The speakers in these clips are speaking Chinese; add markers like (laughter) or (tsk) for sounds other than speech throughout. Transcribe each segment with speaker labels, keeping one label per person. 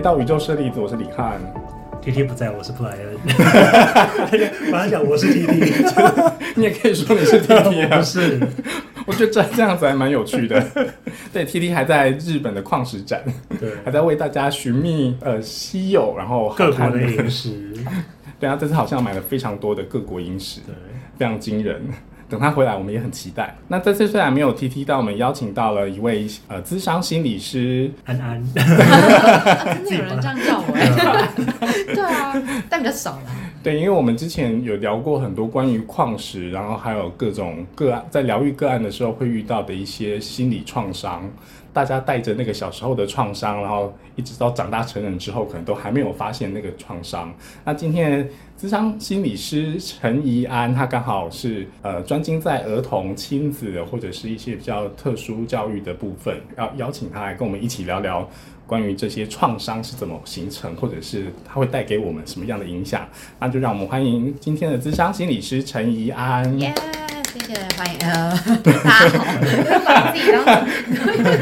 Speaker 1: 到宇宙舍利子，我是李汉。
Speaker 2: T T 不在，我是布莱恩。马上讲我是 T T，(laughs)
Speaker 1: 你也可以说你是 T T 啊
Speaker 2: 不，是。
Speaker 1: 我觉得这这样子还蛮有趣的。(laughs) 对，T T 还在日本的矿石展，
Speaker 2: 对，
Speaker 1: 还在为大家寻觅呃稀有然后好
Speaker 2: 各国的
Speaker 1: 看的
Speaker 2: 饮食，(laughs)
Speaker 1: 对啊，这次好像买了非常多的各国饮食，
Speaker 2: 对，
Speaker 1: 非常惊人。等他回来，我们也很期待。那这次虽然没有 T T，但我们邀请到了一位呃资商心理师，
Speaker 2: 安安，(laughs)
Speaker 3: 啊真的有人这样叫我欸、(laughs) 对啊，但比较少啦。
Speaker 1: 对，因为我们之前有聊过很多关于矿石，然后还有各种个案，在疗愈个案的时候会遇到的一些心理创伤。大家带着那个小时候的创伤，然后一直到长大成人之后，可能都还没有发现那个创伤。那今天的咨商心理师陈怡安，他刚好是呃专精在儿童、亲子或者是一些比较特殊教育的部分，要邀请他来跟我们一起聊聊关于这些创伤是怎么形成，或者是它会带给我们什么样的影响。那就让我们欢迎今天的咨商心理师陈怡安。
Speaker 3: 谢谢，欢迎呃，大家好，我把自己当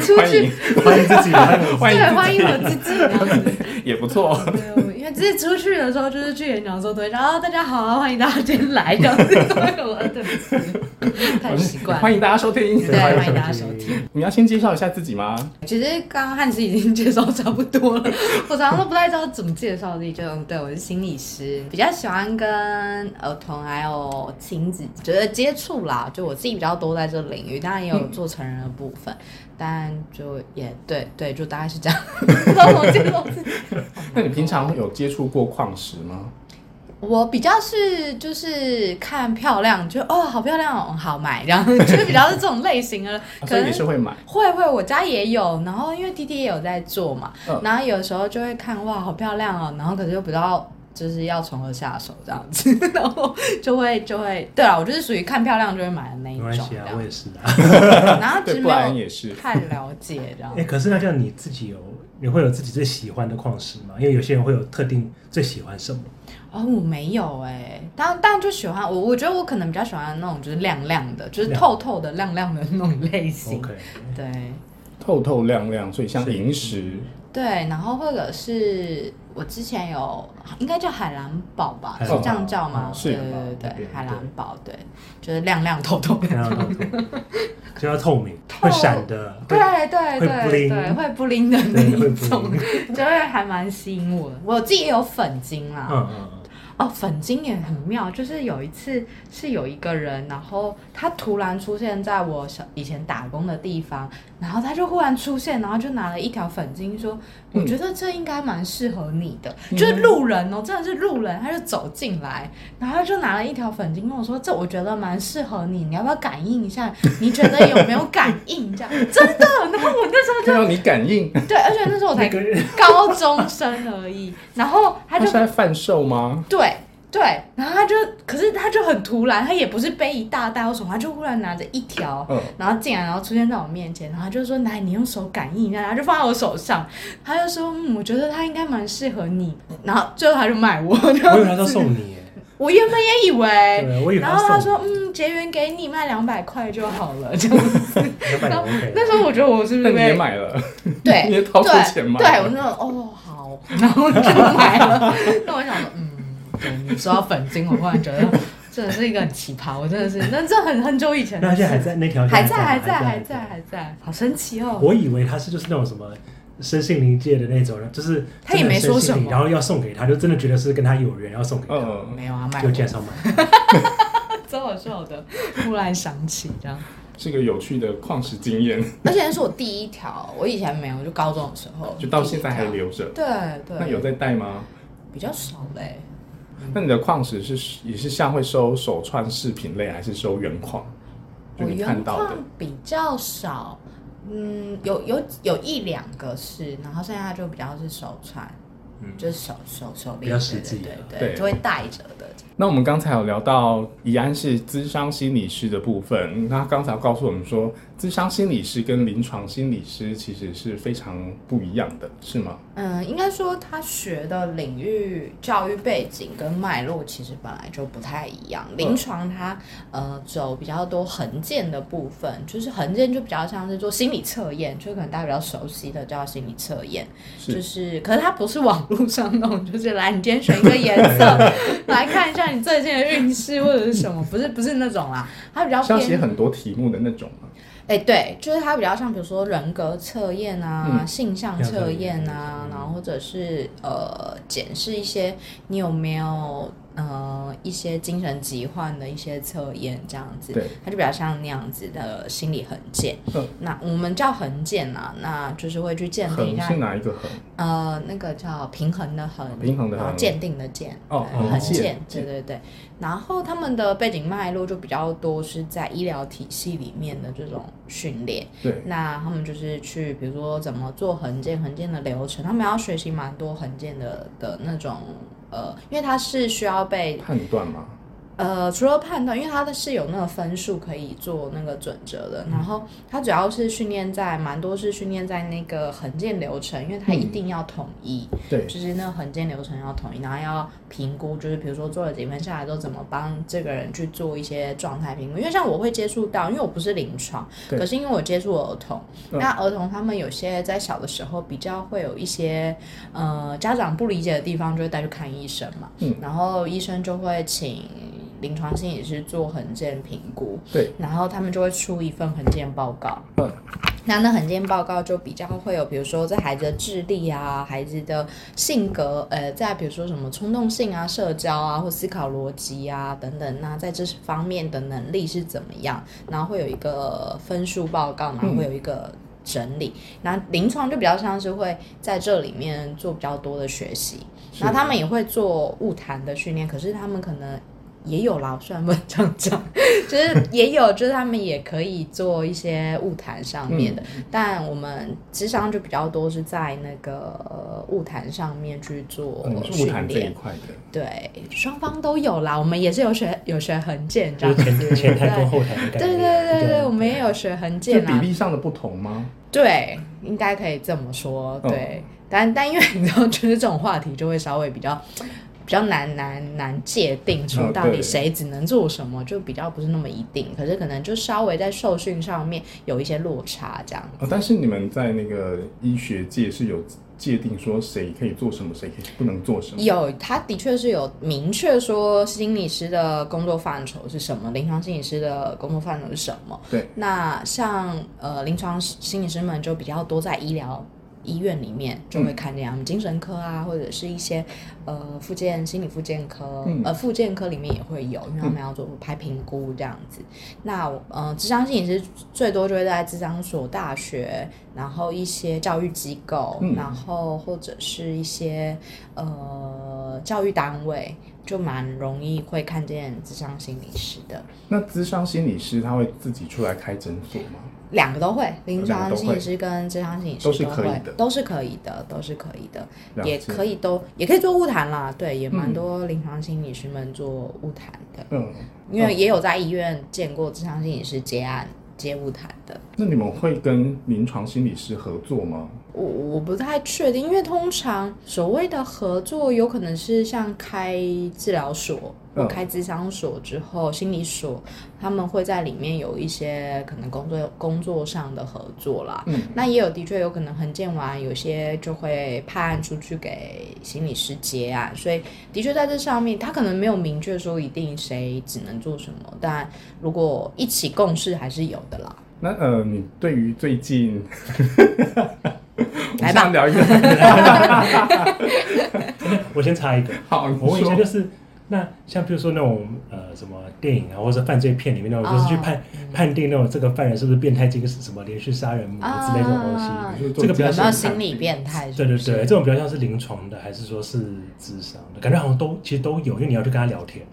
Speaker 3: 出去
Speaker 1: 欢迎，
Speaker 2: 自己，欢迎
Speaker 1: 欢迎
Speaker 3: 对，
Speaker 1: 自己
Speaker 3: 欢迎我自己这样子。
Speaker 1: 也不错。
Speaker 3: 对，因为自己出去的时候，就是去演讲的时候都会讲啊，大家好，欢迎大家今天来这样子，都有呃对不起，太习惯。
Speaker 1: 欢迎大家收听。
Speaker 3: 对欢迎大家收听。
Speaker 1: 你要先介绍一下自己吗？
Speaker 3: 其实刚刚汉斯已经介绍差不多了，我常常都不太知道怎么介绍自己。就对我是心理师，比较喜欢跟儿童还有亲子觉得接触啦，就我自己比较多在这个领域，当然也有做成人的部分，但就也对对，就大概是这样。(laughs) (laughs)
Speaker 1: 那你平常有接触过矿石吗？
Speaker 3: 我比较是就是看漂亮，就哦好漂亮哦，好买这样，(laughs) 就是比较是这种类型的，可能
Speaker 1: 也是会买？
Speaker 3: 会会，我家也有，然后因为弟弟也有在做嘛，
Speaker 1: 嗯
Speaker 3: 然后有时候就会看哇好漂亮哦，然后可是又不知道就是要从何下手这样子，(laughs) 然后就会就会对啊，我就是属于看漂亮就会买的那一
Speaker 2: 没关系啊，
Speaker 3: 种
Speaker 2: 我也是啊。
Speaker 3: 然后其
Speaker 1: 对，布莱
Speaker 3: 实没
Speaker 1: 也是。
Speaker 3: 太了解这样
Speaker 2: 哎，。可是那这样你自己有，你会有自己最喜欢的矿石吗？因为有些人会有特定最喜欢什么。
Speaker 3: 哦，我没有哎、但但就喜欢我，我觉得我可能比较喜欢那种就是亮亮的，就是
Speaker 2: 亮
Speaker 3: 透透的亮亮的那种类型。
Speaker 2: OK，
Speaker 3: 对
Speaker 1: 透透亮亮，所以像
Speaker 2: 是
Speaker 1: 萤石，
Speaker 3: 对，然后或者是我之前有应该叫海蓝宝吧，是这样叫吗？
Speaker 2: 宝
Speaker 1: 是
Speaker 3: 对对对海蓝宝，对，就是亮亮透透的。
Speaker 2: 就要透明，会闪的，
Speaker 3: 对
Speaker 2: 会
Speaker 3: 对
Speaker 2: 会
Speaker 3: 对对，会不灵的那一种，就会还蛮吸引我的。我自己也有粉晶啦，
Speaker 2: 嗯嗯
Speaker 3: 哦，粉晶也很妙，就是有一次是有一个人，然后他突然出现在我小以前打工的地方，然后他就忽然出现，然后就拿了一条粉晶说：“我觉得这应该蛮适合你的。就是路人哦，真的是路人，他就走进来，然后他就拿了一条粉晶跟我说：“这我觉得蛮适合你，你要不要感应一下？你觉得有没有感应？”这样 (laughs) 真的，然后我那时候
Speaker 1: 就让你感应，
Speaker 3: 对，而且那时候我才高中生而已，然后他
Speaker 1: 他
Speaker 3: 就是
Speaker 1: 在贩售吗？
Speaker 3: 对对，然后他就，可是他就很突然，他也不是背一大袋或什么，他就忽然拿着一条，
Speaker 1: 嗯，
Speaker 3: 然后进来，然后出现在我面前，然后他就说：“来，你用手感应一下。”然后就放在我手上，他就说：“嗯，我觉得他应该蛮适合你。”然后最后他就卖我，
Speaker 2: 我以为他要 (laughs) 送你，
Speaker 3: 我原本也以为。然后他说：“嗯，结缘给你，卖两百块就好了。”这样子。
Speaker 2: 你，两百。
Speaker 3: 那时候我觉得我是不
Speaker 1: 是你也买了？
Speaker 3: 对 (laughs)
Speaker 1: 你也掏钱买
Speaker 3: 对，我那种哦好，然后就买了。(laughs) 那我想说，嗯，对你说到粉晶，我忽然觉得真的是一个很奇葩，我真的是，那这很很久以前的事，
Speaker 2: 那现在还在那条
Speaker 3: 还在还
Speaker 2: 在
Speaker 3: 在还在还在，好神奇哦。
Speaker 2: 我以为他是就是那种什么身心灵界的那种人，就是
Speaker 3: 他也没说什么
Speaker 2: 然后要送给他，就真的觉得是跟他有缘，要送给他，
Speaker 1: 嗯，
Speaker 3: 没有啊，买
Speaker 2: 就
Speaker 3: 我
Speaker 2: 介绍买。(laughs)
Speaker 3: 真好笑的，忽然想起这样。
Speaker 1: 是个有趣的矿石经验，(laughs)
Speaker 3: 而且那是我第一条，我以前没有，就高中的时候，
Speaker 1: 就到现在还。留着。
Speaker 3: 对对，
Speaker 1: 那有在戴吗？
Speaker 3: 比较少嘞。
Speaker 1: 那你的矿石是也是像会收手串饰品类，还是收原矿？就
Speaker 3: 我
Speaker 1: 你看到的
Speaker 3: 原矿比较少，嗯，有有有一两个是，然后剩下就比较是手串，
Speaker 2: 嗯
Speaker 3: 就是手手手链，
Speaker 2: 比较实际的
Speaker 3: 对对就会带着的。
Speaker 1: 那我们刚才有聊到怡安是资商心理师的部分，那刚才告诉我们说，咨商心理师跟临床心理师其实是非常不一样的，是吗？
Speaker 3: 嗯，应该说他学的领域、教育背景跟脉络其实本来就不太一样。临床它呃走比较多横件的部分，就是横件就比较像是做心理测验，就可能大家比较熟悉的叫心理测验，就是是，可是它不是网络上那种，就是来你今天选一个颜色 (laughs) 来看一下你最近的运势或者是什么，不是不是那种啦，它比较
Speaker 1: 是要写很多题目的那种吗？
Speaker 3: 哎、对，就是它比较像，比如说人格测验啊、
Speaker 1: 嗯
Speaker 3: 性向测验啊，然后或者是呃检视一些你有没有呃一些精神疾患的一些测验这样子，
Speaker 1: 对，
Speaker 3: 它就比较像那样子的心理横件。
Speaker 1: 嗯
Speaker 3: 那我们叫横件啊，那就是会去鉴定一下
Speaker 1: 是，哪一个横？
Speaker 3: 呃，那个叫平衡的衡，
Speaker 1: 平衡的衡
Speaker 3: 鉴定的鉴，
Speaker 1: 哦
Speaker 3: 横件，对对对。然后他们的背景脉络就比较多是在医疗体系里面的这种训练。
Speaker 1: 对，
Speaker 3: 那他们就是去，比如说怎么做横件，横件的流程，他们要学习蛮多横件的的那种，呃，因为它是需要被
Speaker 1: 判断嘛。
Speaker 3: 呃，除了判断，因为它的是有那个分数可以做那个准则的，然后它主要是训练在蛮多是训练在那个横件流程，因为它一定要统一，
Speaker 1: 对，
Speaker 3: 就是那个横件流程要统一，然后要评估，就是比如说做了几分下来之后，怎么帮这个人去做一些状态评估。因为像我会接触到，因为我不是临床，可是因为我接触儿童，
Speaker 1: 嗯。
Speaker 3: 那儿童他们有些在小的时候比较会有一些呃家长不理解的地方，就会带去看医生嘛，
Speaker 1: 嗯。
Speaker 3: 然后医生就会请临床心理师做横件评估，
Speaker 1: 对，
Speaker 3: 然后他们就会出一份横件报告。
Speaker 1: 嗯，
Speaker 3: 那那横件报告就比较会有，比如说这孩子的智力啊、孩子的性格，呃，在比如说什么冲动性啊、社交啊或思考逻辑啊等等，那在这方面的能力是怎么样？然后会有一个分数报告，然后会有一个。整理，那临床就比较像是会在这里面做比较多的学习，
Speaker 1: 是
Speaker 3: 然后他们也会做物谈的训练，可是他们可能也有啦，虽然不能这样讲，(laughs) 就是也有，就是他们也可以做一些物谈上面的，但我们智商就比较多是在那个呃物谈上面去做
Speaker 1: 物谈这一
Speaker 3: 练。
Speaker 1: 块的。
Speaker 3: 对，双方都有啦，我们也是有学有学横剑这
Speaker 2: 就是
Speaker 3: 样子，
Speaker 2: 前前台跟
Speaker 3: 对
Speaker 2: 后台的概
Speaker 3: 对。对对对，我们也有学横
Speaker 1: 是
Speaker 3: 件啊，
Speaker 1: 比例上的不同吗？
Speaker 3: 对，应该可以这么说。
Speaker 1: 嗯
Speaker 3: 对，但 (laughs) 但因为你知道，就是这种话题就会稍微比较比较难难难界定出
Speaker 1: 嗯
Speaker 3: 到底谁只能做什么，就比较不是那么一定。可是可能就稍微在受训上面有一些落差，这样。
Speaker 1: 哦，但是你们在那个医学界是有界定说谁可以做什么，谁可以不能做什么。
Speaker 3: 有，他的确是有明确说心理师的工作范畴是什么，临床心理师的工作范畴是什么。
Speaker 1: 对，
Speaker 3: 那像呃临床心理师们就比较多在医疗医院里面就会看见他们精神科啊，或者是一些呃复健心理复健科，
Speaker 1: 嗯
Speaker 3: 呃复健科里面也会有，因为他们要做拍评估这样子。那呃智商心理师最多就会在智商所、大学，然后一些教育机构，
Speaker 1: 嗯
Speaker 3: 然后或者是一些呃教育单位。就蛮容易会看见智商心理师的，
Speaker 1: 那智商心理师他会自己出来开诊所吗？
Speaker 3: 两个都会，临床心理师跟智商心理师
Speaker 1: 都是
Speaker 3: 会
Speaker 1: 可以的。
Speaker 3: 都是可以的，都是可以的，也可以都也可以做物谈啦，对，也蛮
Speaker 1: 嗯。
Speaker 3: 多临床心理师们做物谈的，
Speaker 1: 嗯，
Speaker 3: 因为也有在医院见过智商心理师接案接物谈的。
Speaker 1: 那你们会跟临床心理师合作吗？
Speaker 3: 我我不太确定，因为通常所谓的合作，有可能是像开治疗所
Speaker 1: 嗯
Speaker 3: 开智商所之后，心理所他们会在里面有一些可能工作工作上的合作啦。
Speaker 1: 嗯，
Speaker 3: 那也有的确有可能横见完，有些就会判案出去给心理师接案，所以的确在这上面，他可能没有明确说一定谁只能做什么，但如果一起共事还是有的啦。
Speaker 1: 那呃，你对于最近，我 (laughs)
Speaker 3: 来吧
Speaker 1: 聊一个，(laughs)
Speaker 2: 我先插一个，
Speaker 1: 好，
Speaker 2: 我问一下，就是那像比如说那种呃什么电影啊，或者犯罪片里面那种，就是去
Speaker 3: 哦
Speaker 2: 判判定那种这个犯人是不是变态精神什么连续杀人魔之类这种东西。这个比较
Speaker 3: 有没有
Speaker 1: 精神
Speaker 3: 心理变态？
Speaker 2: 对对对，这种比较像是临床的，还是说是智商的？感觉好像都其实都有，因为你要去跟他聊天。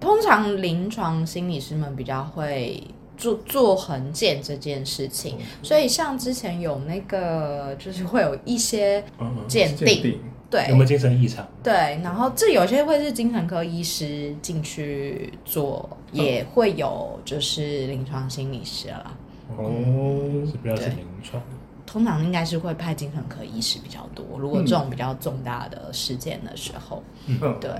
Speaker 3: 通常临床心理师们比较会做做横件这件事情，所以像之前有那个就是会有一些鉴定，对。
Speaker 2: 有没有精神异常？
Speaker 3: 对，然后这有些会是精神科医师进去做，也会有就是临床心理师啦。
Speaker 1: 哦，
Speaker 2: 是比较是
Speaker 3: 对。
Speaker 2: 临床。
Speaker 3: 通常应该是会派精神科医师比较多，如果这种比较重大的事件的时候，
Speaker 1: 嗯，
Speaker 3: 对，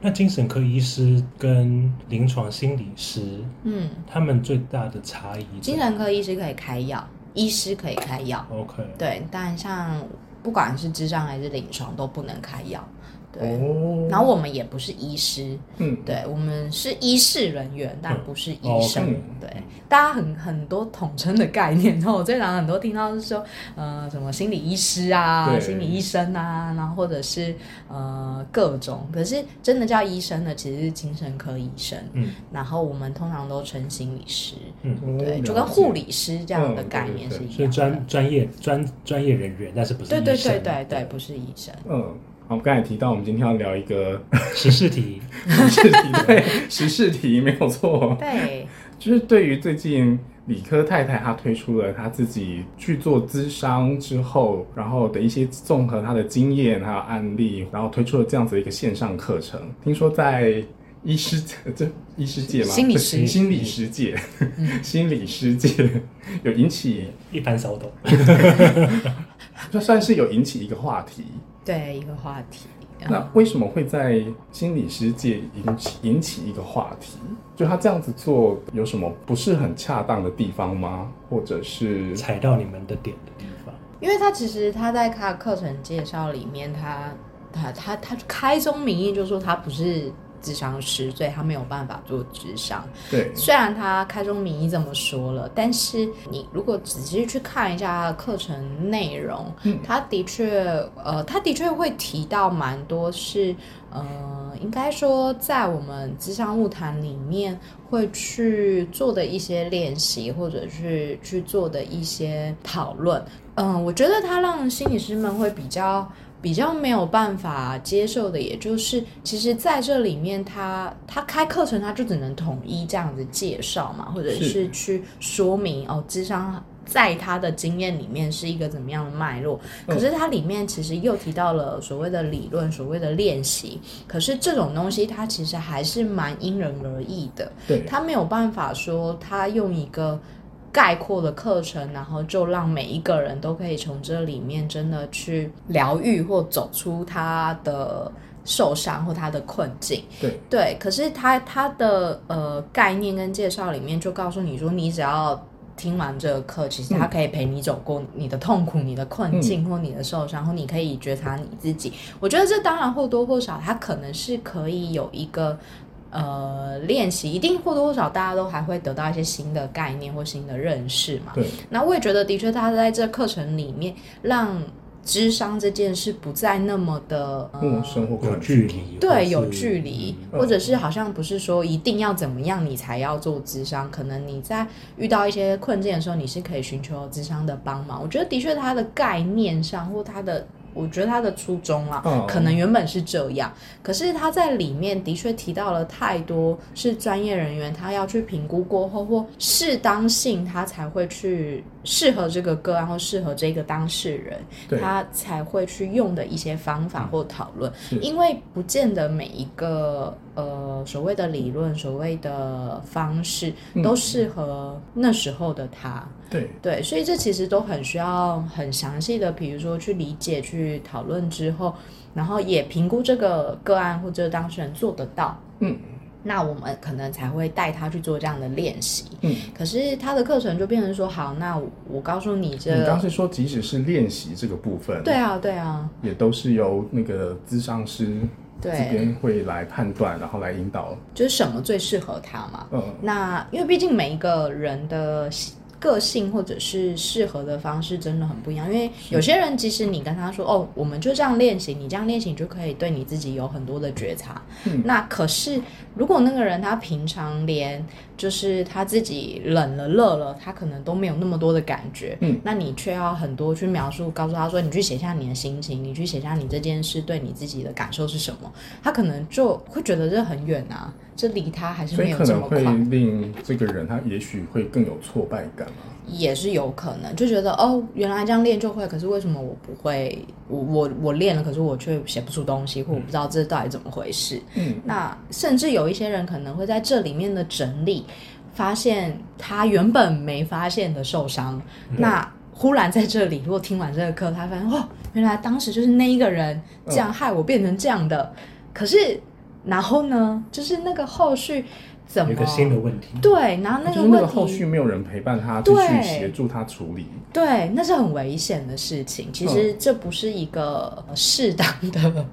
Speaker 2: 那精神科医师跟临床心理师，
Speaker 3: 嗯，
Speaker 2: 他们最大的差异？
Speaker 3: 精神科医师可以开药，医师可以开药
Speaker 2: ，OK，
Speaker 3: 对，但像不管是智障还是临床都不能开药，对。
Speaker 1: 哦，
Speaker 3: 然后我们也不是医师，
Speaker 1: 嗯，
Speaker 3: 对我们是医事人员，但不是医生。对，大家很很多统称的概念，然后我最常很多听到是说，呃，什么心理医师啊、心理医生啊，然后或者是呃各种，可是真的叫医生的其实是精神科医生，
Speaker 2: 嗯。
Speaker 3: 然后我们通常都称心理师，
Speaker 2: 嗯，
Speaker 3: 对，
Speaker 1: 哦
Speaker 3: 就跟护理师这样的
Speaker 1: 嗯
Speaker 3: 概念是一样的。
Speaker 2: 所以专专业专专业人员，但是不是
Speaker 3: 对对对对对，不是医生。
Speaker 1: 嗯，好，刚才提到我们今天要聊一个 (laughs)
Speaker 2: 时事题，(laughs)
Speaker 1: 时事题，对，时事题没有错，
Speaker 3: 对，
Speaker 1: 就是对于最近理科太太她推出了她自己去做咨商之后，然后的一些综合她的经验还有案例，然后推出了这样子的一个线上课程。听说在医师这医师界嘛？
Speaker 3: 心理师嗯 (laughs)
Speaker 1: 心理师界，心理师界有引起，
Speaker 2: 一盘扫帚。
Speaker 1: 就算是有引起一个话题。
Speaker 3: 对一个话题。
Speaker 1: 那为什么会在心理师界引起引起一个话题？就他这样子做有什么不是很恰当的地方吗？或者是
Speaker 2: 踩到你们的点的地方。
Speaker 3: 因为他其实他在他的课程介绍里面，他他他他开宗明义就说他不是智商师，所以他没有办法做智商。
Speaker 1: 对
Speaker 3: 虽然他开宗明义这么说了，但是你如果仔细去看一下他的课程内容，
Speaker 1: 嗯
Speaker 3: 他的确呃，他的确会提到蛮多是呃，应该说在我们智商物谈里面会去做的一些练习，或者是去做的一些讨论。嗯，我觉得他让心理师们会比较比较没有办法接受的，也就是其实在这里面他，他开课程他就只能统一这样子介绍嘛，或者
Speaker 1: 是
Speaker 3: 是去说明哦，智商在他的经验里面是一个怎么样的脉络。可是它里面其实又提到了所谓的理论，所谓的练习，可是这种东西它其实还是蛮因人而异的。
Speaker 1: 对
Speaker 3: 他没有办法说他用一个概括的课程，然后就让每一个人都可以从这里面真的去疗愈或走出他的受伤或他的困境。
Speaker 1: 对
Speaker 3: 对，可是他他的呃概念跟介绍里面就告诉你说，你只要。听完这个课，其实他可以陪你走过你的痛苦、你的困境或你的受伤，或你可以觉察你自己。我觉得这当然或多或少，他可能是可以有一个呃练习，一定或多或少大家都还会得到一些新的概念或新的认识嘛。
Speaker 1: 对
Speaker 3: 那我也觉得，的确，他在这课程里面让智商这件事不再那么的、呃、
Speaker 1: 陌生或
Speaker 2: 有，距离，或
Speaker 3: 对，有距离，
Speaker 1: 嗯
Speaker 3: 或者是好像不是说一定要怎么样你才要做智商，可能你在遇到一些困境的时候，你是可以寻求智商的帮忙。我觉得的确，它的概念上或它的，我觉得他的初衷啊，
Speaker 1: 嗯。
Speaker 3: 可能原本是这样，可是他在里面的确提到了太多是专业人员他要去评估过后或适当性，他才会去适合这个个案或适合这个当事人，他才会去用的一些方法或讨论。
Speaker 1: 是
Speaker 3: 因为不见得每一个呃所谓的理论、所谓的方式
Speaker 1: 嗯
Speaker 3: 都适合那时候的他。
Speaker 1: 对
Speaker 3: 对，所以这其实都很需要很详细的，比如说去理解、去讨论之后，然后也评估这个个案或者当事人做得到。
Speaker 1: 嗯
Speaker 3: 那我们可能才会带他去做这样的练习。
Speaker 1: 嗯。
Speaker 3: 可是他的课程就变成说，好，那我我告诉你这
Speaker 1: 你刚是说，即使是练习这个部分，
Speaker 3: 对，啊，对啊，
Speaker 1: 也都是由那个咨商师这，边会来判断，然后来引导。
Speaker 3: 就是什么最适合他嘛。
Speaker 1: 嗯，
Speaker 3: 那因为毕竟每一个人的个性或者是适合的方式真的很不一样。因为有些人，即使你跟他说哦，我们就这样练习，你这样练习，你就可以对你自己有很多的觉察。
Speaker 1: 嗯
Speaker 3: 那可是如果那个人他平常连就是他自己冷了热了，他可能都没有那么多的感觉，
Speaker 1: 嗯，
Speaker 3: 那你却要很多去描述，告诉他说，你去写下你的心情，你去写下你这件事对你自己的感受是什么，他可能就会觉得这很远啊。这离他还是
Speaker 1: 所以
Speaker 3: 没有
Speaker 1: 可能会
Speaker 3: 这么快。
Speaker 1: 令这个人他也许会更有挫败感嘛。
Speaker 3: 也是有可能，就觉得哦，原来这样练就会，可是为什么我不会？我我我练了，可是我却写不出东西，或我不知道这到底怎么回事。
Speaker 1: 嗯，
Speaker 3: 那甚至有一些人可能会在这里面的整理，发现他原本没发现的受伤，那忽然在这里，如果听完这个课，他发现哦，原来当时就是那一个人这样害我变成这样的。可是然后呢，就是那个后续怎么
Speaker 2: 有一个新的问题。
Speaker 3: 对，然后那个问题
Speaker 1: 个后续没有人陪伴他，继
Speaker 3: 对
Speaker 1: 协助他处理。
Speaker 3: 对，那是很危险的事情。其实
Speaker 1: 嗯
Speaker 3: 这不是一个适当的，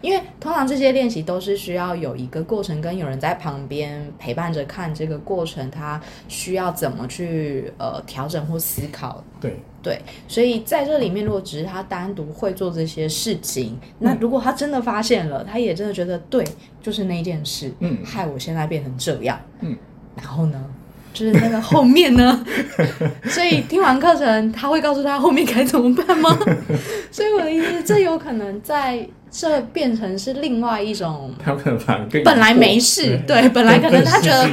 Speaker 3: 因为通常这些练习都是需要有一个过程，跟有人在旁边陪伴着看这个过程，他需要怎么去呃调整或思考。
Speaker 1: 对，
Speaker 3: 对，所以在这里面，如果只是他单独会做这些事情，那如果他真的发现了，他也真的觉得对，就是那件事，
Speaker 1: 嗯
Speaker 3: 害我现在变成这样，
Speaker 1: 嗯，
Speaker 3: 然后呢，就是那个后面呢，(laughs) 所以听完课程，他会告诉他后面该怎么办吗？(laughs) 所以我的意思，这有可能在这变成是另外一种本来没
Speaker 1: 事。
Speaker 3: 对，本来可能他觉得，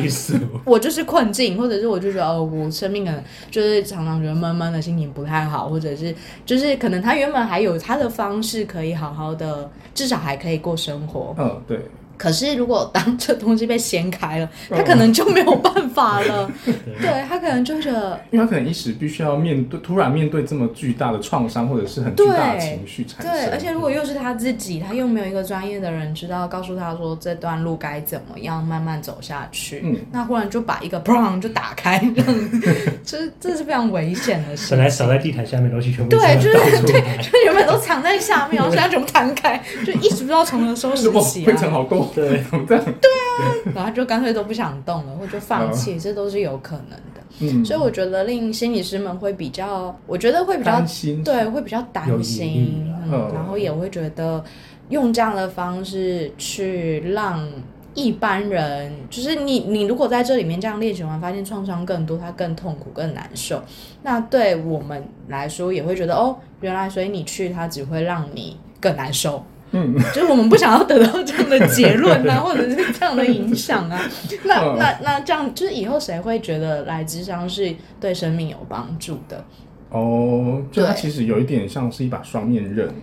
Speaker 3: 我就是困境，或者是我就觉得哦，我生命可能就是常常觉得闷闷的，心情不太好，或者是就是可能他原本还有他的方式可以好好的，至少还可以过生活。
Speaker 1: 嗯，对，
Speaker 3: 可是如果当这东西被掀开了，
Speaker 1: 嗯
Speaker 3: 他可能就没有办法了。(laughs) 对他可能就觉得
Speaker 1: 因为他可能一时必须要面对，突然面对这么巨大的创伤，或者是很巨大的
Speaker 3: 对
Speaker 1: 情绪产生。
Speaker 3: 对，而且如果又是他自己，他又没有一个专业的人知道告诉他说这段路该怎么样慢慢走下去，
Speaker 1: 嗯
Speaker 3: 那忽然就把一个砰就打开，这样这这是非常危险的事。
Speaker 2: 本来扫在地毯下面的东西全部
Speaker 3: 对，就是对，就原本都藏在下面，然后现在全部摊开，就一直不知道从何收拾 (laughs)
Speaker 1: 哇，
Speaker 3: 起
Speaker 1: 灰尘，好多，
Speaker 2: 对
Speaker 1: 怎么这样？
Speaker 3: 然后就干脆都不想动了，或者就放弃，这都是有可能的。
Speaker 1: 嗯，
Speaker 3: 所以我觉得令心理师们会比较，我觉得会比较
Speaker 1: 担心，
Speaker 3: 对，会比较担心，嗯
Speaker 1: 嗯，
Speaker 3: 然后也会觉得用这样的方式去让一般人，就是你你如果在这里面这样练习完，发现创伤更多，他更痛苦、更难受，那对我们来说也会觉得哦，原来所以你去，他只会让你更难受。
Speaker 1: 嗯，(laughs)
Speaker 3: 就是我们不想要得到这样的结论啊，(laughs) 或者是这样的影响啊。(laughs) 那
Speaker 1: 嗯
Speaker 3: 那那这样，就是以后谁会觉得来智商是对生命有帮助的？
Speaker 1: 哦，就它其实有一点像是一把双面刃，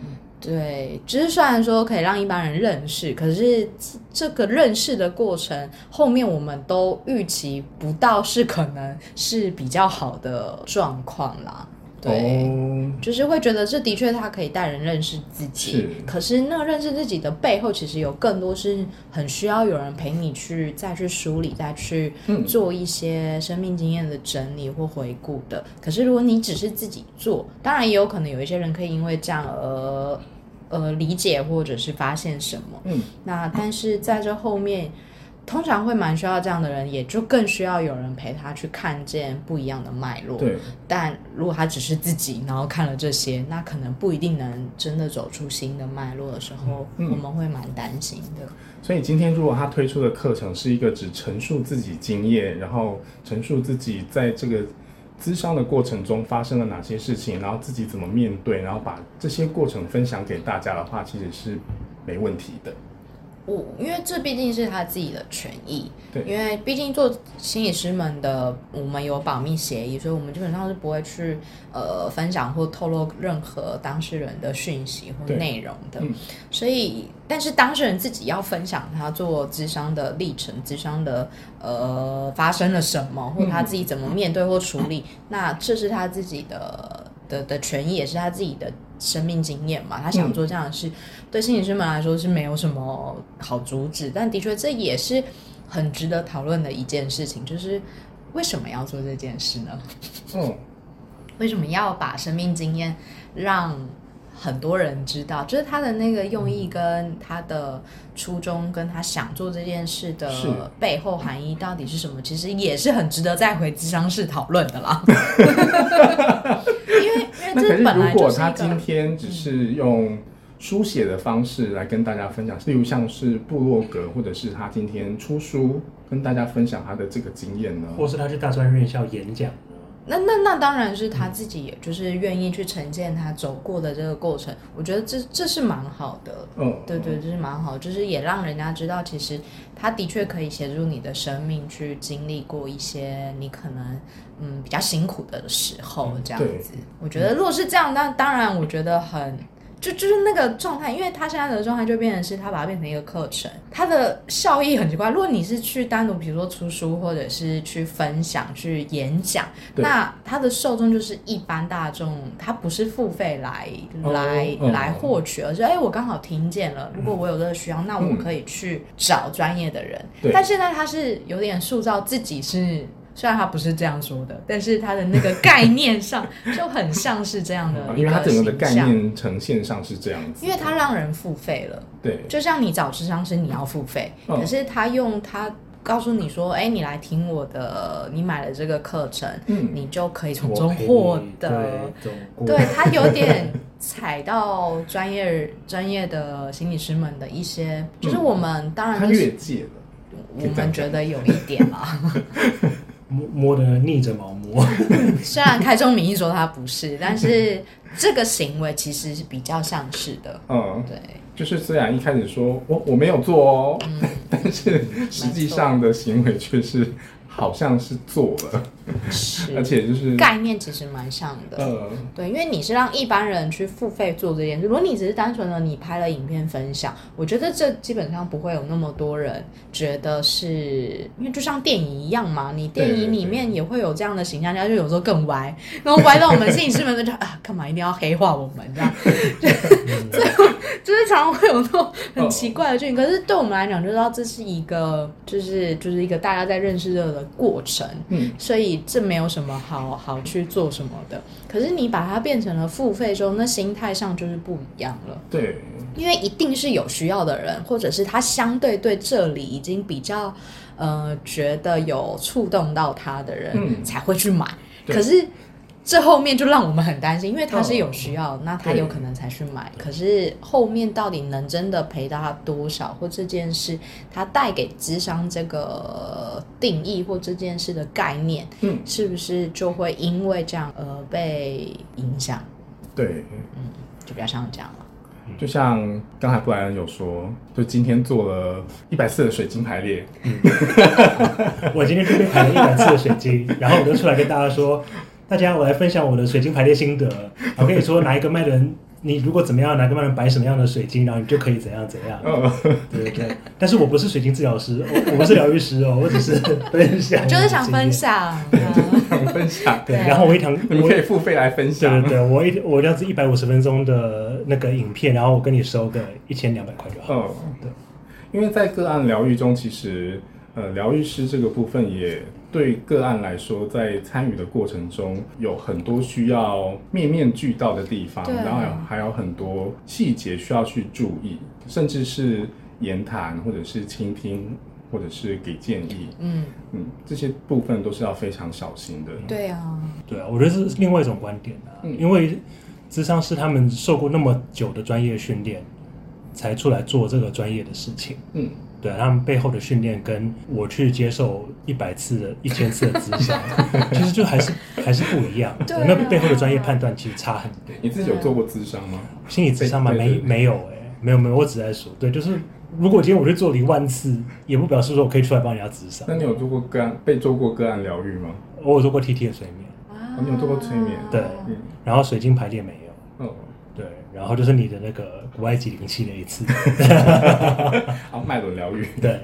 Speaker 3: 对，就是虽然说可以让一般人认识，可是这这个认识的过程，后面我们都预期不到是可能是比较好的状况啦。对。
Speaker 1: 哦，
Speaker 3: 就是会觉得这的确他可以带人认识自己
Speaker 1: 是，
Speaker 3: 可是那个认识自己的背后，其实有更多是很需要有人陪你去再去梳理，再去
Speaker 1: 嗯
Speaker 3: 做一些生命经验的整理或回顾的。可是如果你只是自己做，当然也有可能有一些人可以因为这样而呃理解或者是发现什么。
Speaker 1: 嗯，
Speaker 3: 那但是在这后面。通常会蛮需要这样的人，也就更需要有人陪他去看见不一样的脉络。
Speaker 1: 对，
Speaker 3: 但如果他只是自己，然后看了这些，那可能不一定能真的走出新的脉络的时候，
Speaker 1: 嗯
Speaker 3: 我们会蛮担心的。
Speaker 1: 所以今天如果他推出的课程是一个只陈述自己经验，然后陈述自己在这个咨商的过程中发生了哪些事情，然后自己怎么面对，然后把这些过程分享给大家的话，其实是没问题的。
Speaker 3: 我因为这毕竟是他自己的权益，
Speaker 1: 对
Speaker 3: 因为毕竟做心理师们的，我们有保密协议，所以我们基本上是不会去呃分享或透露任何当事人的讯息或内容的。
Speaker 1: 嗯
Speaker 3: 所以，但是当事人自己要分享他做智商的历程，智商的呃发生了什么，或他自己怎么面对或处理，那这是他自己的的的权益，也是他自己的生命经验嘛。他想做这样的事，对心理师们来说是没有什么好阻止，但的确这也是很值得讨论的一件事情，就是为什么要做这件事呢？
Speaker 1: 嗯，(laughs)
Speaker 3: 为什么要把生命经验让很多人知道？就是他的那个用意跟他的初衷，跟他想做这件事的背后含义到底是什么？其实也是很值得再回智商室讨论的啦。
Speaker 1: 那可是如果他今天只是用书写的方式来跟大家分享，例如像是部落格，或者是他今天出书跟大家分享他的这个经验呢？
Speaker 2: 或是他去大专院校演讲呢？
Speaker 3: 那那那当然是他自己，也就是愿意去呈现他走过的这个过程。我觉得这这是蛮好的，
Speaker 1: 嗯，
Speaker 3: 对对，这是蛮好，就是也让人家知道，其实他的确可以协助你的生命去经历过一些你可能嗯比较辛苦的时候，这样
Speaker 1: 对
Speaker 3: 子。我觉得如果是这样，那当然我觉得很。就就是那个状态，因为他现在的状态就变成是他把它变成一个课程，它的效益很奇怪。如果你是去单独，比如说出书，或者是去分享、去演讲，那它的受众就是一般大众，他不是付费来
Speaker 1: 哦
Speaker 3: 来、
Speaker 1: 嗯
Speaker 3: 来获取，而是哎，我刚好听见了，如果我有这个需要，那我可以去找专业的人。但现在他是有点塑造自己是。虽然他不是这样说的，但是他的那个概念上就很像是这样的
Speaker 1: 啊 (laughs) 因为
Speaker 3: 一个
Speaker 1: 它整个的概念呈现上是这样子，
Speaker 3: 因为他让人付费了。
Speaker 1: 对。
Speaker 3: 就像你找智商师，你要付费，
Speaker 1: 嗯
Speaker 3: 可是他用他告诉你说，哎，你来听我的，你买了这个课程，
Speaker 1: 嗯。
Speaker 3: 你就可以从中获得。
Speaker 2: 对，
Speaker 3: 对他有点踩到专业专业的心理师们的一些，就是我们当然
Speaker 1: 它
Speaker 3: 就是
Speaker 1: 越界了，
Speaker 3: 我们觉得有一点啦。(laughs)
Speaker 2: 摸摸的逆着毛摸，
Speaker 3: 虽然开宗明义说他不是，但是这个行为其实是比较像是的。
Speaker 1: 嗯，
Speaker 3: 对，
Speaker 1: 就是虽然一开始说我我没有做哦，
Speaker 3: 嗯。(laughs)
Speaker 1: 但是实际上的行为却是好像是做了，
Speaker 3: 是。(laughs)
Speaker 1: 而且就是
Speaker 3: 概念其实蛮像的。
Speaker 1: 呃，
Speaker 3: 对，因为你是让一般人去付费做这件事，如果你只是单纯的你拍了影片分享，我觉得这基本上不会有那么多人觉得是，因为就像电影一样嘛，你电影里面也会有这样的形象，但就有时候更歪，然后歪到我们摄影师们就 (laughs) 啊，干嘛一定要黑化我们这样？最后 (laughs) 就是常常会有那种很奇怪的剧情，可是对我们来讲，就知道这是一个，就是就是一个大家在认识的过程，
Speaker 1: 嗯，
Speaker 3: 所以这没有什么好好去做什么的。可是你把它变成了付费之后，那心态上就是不一样了。
Speaker 1: 对，
Speaker 3: 因为一定是有需要的人，或者是他相对对这里已经比较呃觉得有触动到他的人，
Speaker 1: 嗯
Speaker 3: 才会去买。可是这后面就让我们很担心，因为他是
Speaker 1: 哦
Speaker 3: 有需要，那他有可能才去买。可是后面到底能真的赔到他多少，或这件事他带给智商这个定义或这件事的概念，
Speaker 1: 嗯，
Speaker 3: 是不是就会因为这样而被影响？
Speaker 1: 对，嗯
Speaker 3: 就比较像这样了。
Speaker 1: 就像刚才布莱恩有说，就今天做了一百次的水晶排列，嗯 (laughs)
Speaker 2: 我今天这边排了一百次的水晶，然后我就出来跟大家说，大家我来分享我的水晶排列心得。我跟你说，哪一个脉轮，你如果怎么样，哪个脉轮摆什么样的水晶，然后你就可以怎样怎样。
Speaker 1: 嗯，
Speaker 2: 对对对。但是我不是水晶治疗师，我我不是疗愈师哦，(laughs) 我只是分享，
Speaker 3: 我就是想分。享、啊。
Speaker 1: 想分享，
Speaker 2: 对，然后我一堂，
Speaker 1: 你可以付费来分
Speaker 2: 对
Speaker 1: 享
Speaker 2: 对，对，我一我这样子一百五十分钟的那个影片，然后我跟你收个一千两百块就好。
Speaker 1: 嗯，
Speaker 2: 对，
Speaker 1: 因为在个案疗愈中，其实呃，疗愈师这个部分也对个案来说，在参与的过程中有很多需要面面俱到的地方，
Speaker 3: 对
Speaker 1: 然后还有还有很多细节需要去注意，甚至是言谈或者是倾听。或者是给建议，
Speaker 3: 嗯，
Speaker 1: 嗯，这些部分都是要非常小心的。
Speaker 3: 对啊，
Speaker 2: 对啊，我觉得这是另外一种观点啊，
Speaker 1: 嗯
Speaker 2: 因为智商是他们受过那么久的专业训练，才出来做这个专业的事情。
Speaker 1: 嗯，
Speaker 2: 对啊他们背后的训练，跟我去接受一百次的、(laughs) 一千次的咨询，(laughs) 其实就还是还是不一样。
Speaker 3: 对啊
Speaker 2: 那背后的专业判断其实差很多。
Speaker 1: 你自己有做过咨商吗？
Speaker 2: 心理智商吗？没
Speaker 1: 对对对
Speaker 2: 没有哎、没有没有，我只在说，对，就是如果今天我去做了一万次，也不表示说我可以出来帮人家智商
Speaker 1: 那。你有做过个案被做过个案疗愈吗？
Speaker 2: 我有做过 TT 的催眠，
Speaker 3: 啊
Speaker 1: 你有做过催眠
Speaker 2: 对
Speaker 1: 嗯，
Speaker 2: 然后水晶排列没有。然后就是你的那个古埃及灵气那一次，
Speaker 1: 啊，(laughs) 脉轮疗愈。
Speaker 2: 对，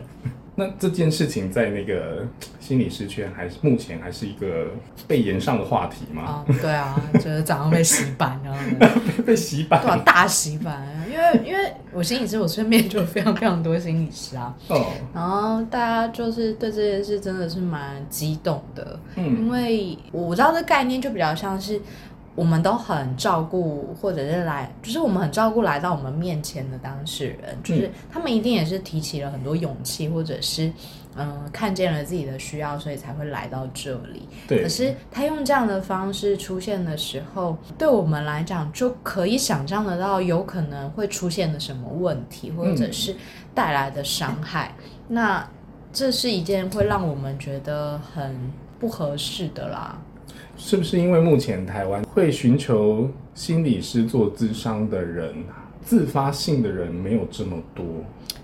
Speaker 1: 那这件事情在那个 (tsk) 心理师圈还是目前还是一个被延上的话题吗？
Speaker 3: 啊，对啊，(laughs) 就是早上被洗版，然 (laughs) 后
Speaker 1: 被洗版。
Speaker 3: 对啊，大洗版，因为因为我心理师，我身边就有非常非常多心理师啊，
Speaker 1: 哦，
Speaker 3: 然后大家就是对这件事真的是蛮激动的，
Speaker 1: 嗯。
Speaker 3: 因为我知道这概念就比较像是我们都很照顾，或者是来，就是我们很照顾来到我们面前的当事人，就是他们一定也是提起了很多勇气，或者是嗯、看见了自己的需要，所以才会来到这里。
Speaker 1: 对
Speaker 3: 可，是他用这样的方式出现的时候，对我们来讲就可以想象得到有可能会出现的什么问题，或者是带来的伤害。那这是一件会让我们觉得很不合适的啦。
Speaker 1: 是不是因为目前台湾会寻求心理师做咨商的人，自发性的人没有这么多？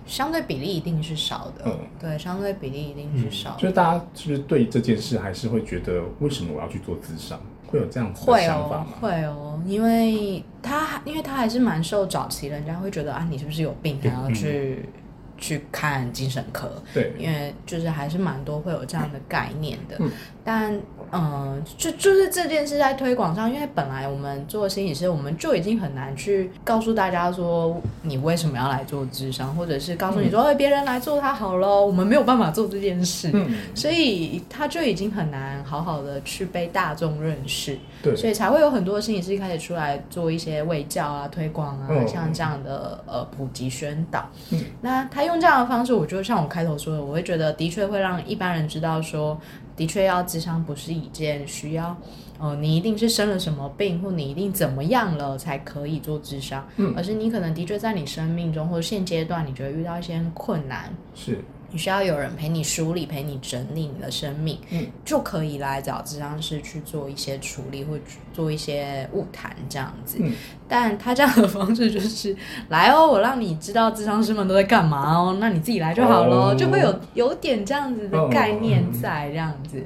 Speaker 3: 相对比例一定是少的，
Speaker 1: 嗯
Speaker 3: 对，相对比例一定是少的。
Speaker 1: 就是大家是不是对这件事还是会觉得，为什么我要去做咨商？会有这样子的想法吗？，
Speaker 3: 会哦，因为他因为他还是蛮受早期人家会觉得啊，你是不是有病，还要去、去看精神科，
Speaker 1: 对，
Speaker 3: 因为就是还是蛮多会有这样的概念的。
Speaker 1: 嗯
Speaker 3: 但嗯、呃就就是这件事在推广上，因为本来我们做心理师，我们就已经很难去告诉大家说你为什么要来做智商，或者是告诉你说，哎、别人来做他好了，我们没有办法做这件事。
Speaker 1: 嗯，
Speaker 3: 所以他就已经很难好好的去被大众认识，
Speaker 1: 对，
Speaker 3: 所以才会有很多心理师开始出来做一些卫教啊、推广啊，
Speaker 1: 嗯
Speaker 3: 像这样的呃普及宣导。
Speaker 1: 嗯
Speaker 3: 那他用这样的方式，我就像我开头说的，我会觉得的确会让一般人知道说，的确要智商不是一件需要。呃，你一定是生了什么病，或你一定怎么样了才可以做智商，
Speaker 1: 嗯
Speaker 3: 而是你可能的确在你生命中或者现阶段，你觉得遇到一些困难，
Speaker 1: 是，
Speaker 3: 你需要有人陪你梳理、陪你整理你的生命，
Speaker 1: 嗯，
Speaker 3: 就可以来找智商师去做一些处理，或做一些物谈这样子。
Speaker 1: 嗯
Speaker 3: 但他这样的方式就是来哦，我让你知道智商师们都在干嘛哦，那你自己来就好咯，
Speaker 1: 哦
Speaker 3: 就会有有点这样子的概念在这样子。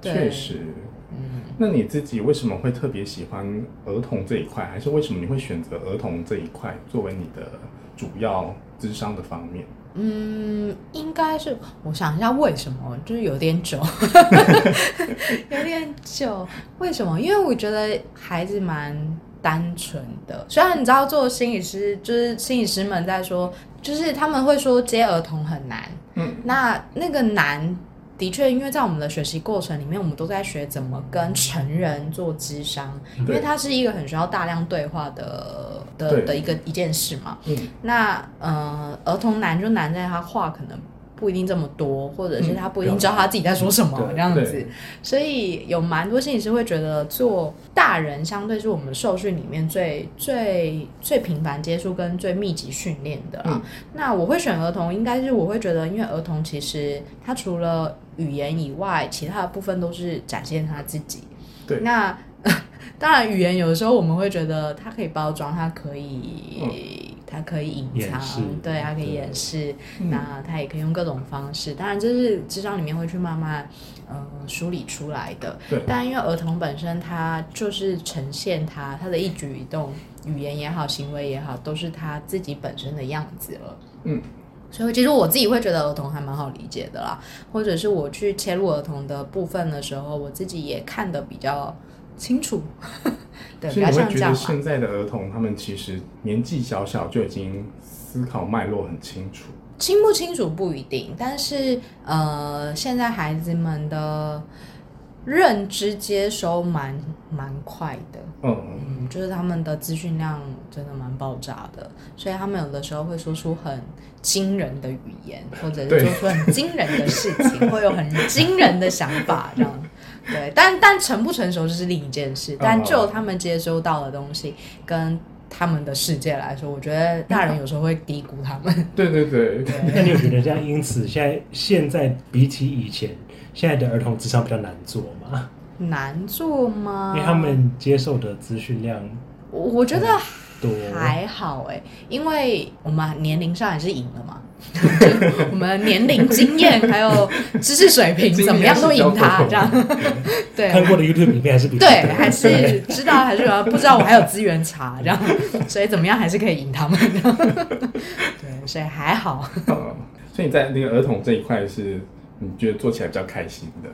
Speaker 3: 对
Speaker 1: 确实。
Speaker 3: 嗯，
Speaker 1: 那你自己为什么会特别喜欢儿童这一块，还是为什么你会选择儿童这一块作为你的主要智商的方面？
Speaker 3: 嗯，应该是我想一下为什么，就是有点久，(laughs) 有点久。为什么？因为我觉得孩子蛮单纯的。虽然你知道做心理师，就是心理师们在说，就是他们会说接儿童很难。
Speaker 1: 嗯，
Speaker 3: 那那个难。的确，因为在我们的学习过程里面，我们都在学怎么跟成人做智商，因为
Speaker 1: 对
Speaker 3: 它是一个很需要大量对话的的的一个一件事嘛。
Speaker 1: 嗯，
Speaker 3: 那呃，儿童难就难在他话可能不一定这么多，或者是他不一定知道他自己在说什么、
Speaker 2: 对
Speaker 3: 这样子，所以有蛮多心理师会觉得做大人相对是我们受训里面最最最频繁接触跟最密集训练的啊。
Speaker 1: 嗯。
Speaker 3: 那我会选儿童，应该是我会觉得，因为儿童其实他除了语言以外，其他的部分都是展现他自己。
Speaker 1: 对。
Speaker 3: 那当然，语言有的时候我们会觉得它可以包装，它可以，它可以隐藏，对，它可以
Speaker 2: 对
Speaker 3: 掩饰。
Speaker 1: 嗯
Speaker 3: 那它也可以用各种方式，当然这是智商里面会去慢慢呃梳理出来的。
Speaker 1: 对
Speaker 3: 但因为儿童本身他就是呈现他他的一举一动，语言也好，行为也好，都是他自己本身的样子了。
Speaker 1: 嗯，
Speaker 3: 所以其实我自己会觉得儿童还蛮好理解的啦，或者是我去切入儿童的部分的时候，我自己也看得比较清楚。(laughs) 对，比
Speaker 1: 所以
Speaker 3: 较
Speaker 1: 你会觉得。现在的儿童，他们其实年纪小小就已经思考脉络很清楚。
Speaker 3: 清不清楚不一定，但是呃，现在孩子们的认知接收蛮蛮快的，
Speaker 1: 嗯，
Speaker 3: 嗯，就是他们的资讯量真的蛮爆炸的，所以他们有的时候会说出很惊人的语言，或者是做出很惊人的事情，(laughs) 会有很惊人的想法，这样。对，但但成不成熟就是另一件事。但就他们接收到的东西跟他们的世界来说，我觉得大人有时候会低估他们。
Speaker 1: 对对对，(laughs)
Speaker 2: 那你有觉得这样，因此现在现在比起以前，现在的儿童智商比较难做吗？
Speaker 3: 难做吗？
Speaker 2: 因为他们接受的资讯量
Speaker 3: 我我觉得
Speaker 2: 多，
Speaker 3: 还好哎、因为我们年龄上还是赢了嘛，(laughs) 我们年龄、经验还有知识水平怎么样都赢他
Speaker 1: 是
Speaker 3: 这样，对
Speaker 2: 看过的 YouTube 影片还是比较
Speaker 3: 对，(laughs) 还是知道还是有不知道我还有资源查这样，所以怎么样还是可以赢他们。这样，对，所以还好。
Speaker 1: 嗯，所以你在那个儿童这一块是你觉得做起来比较开心的，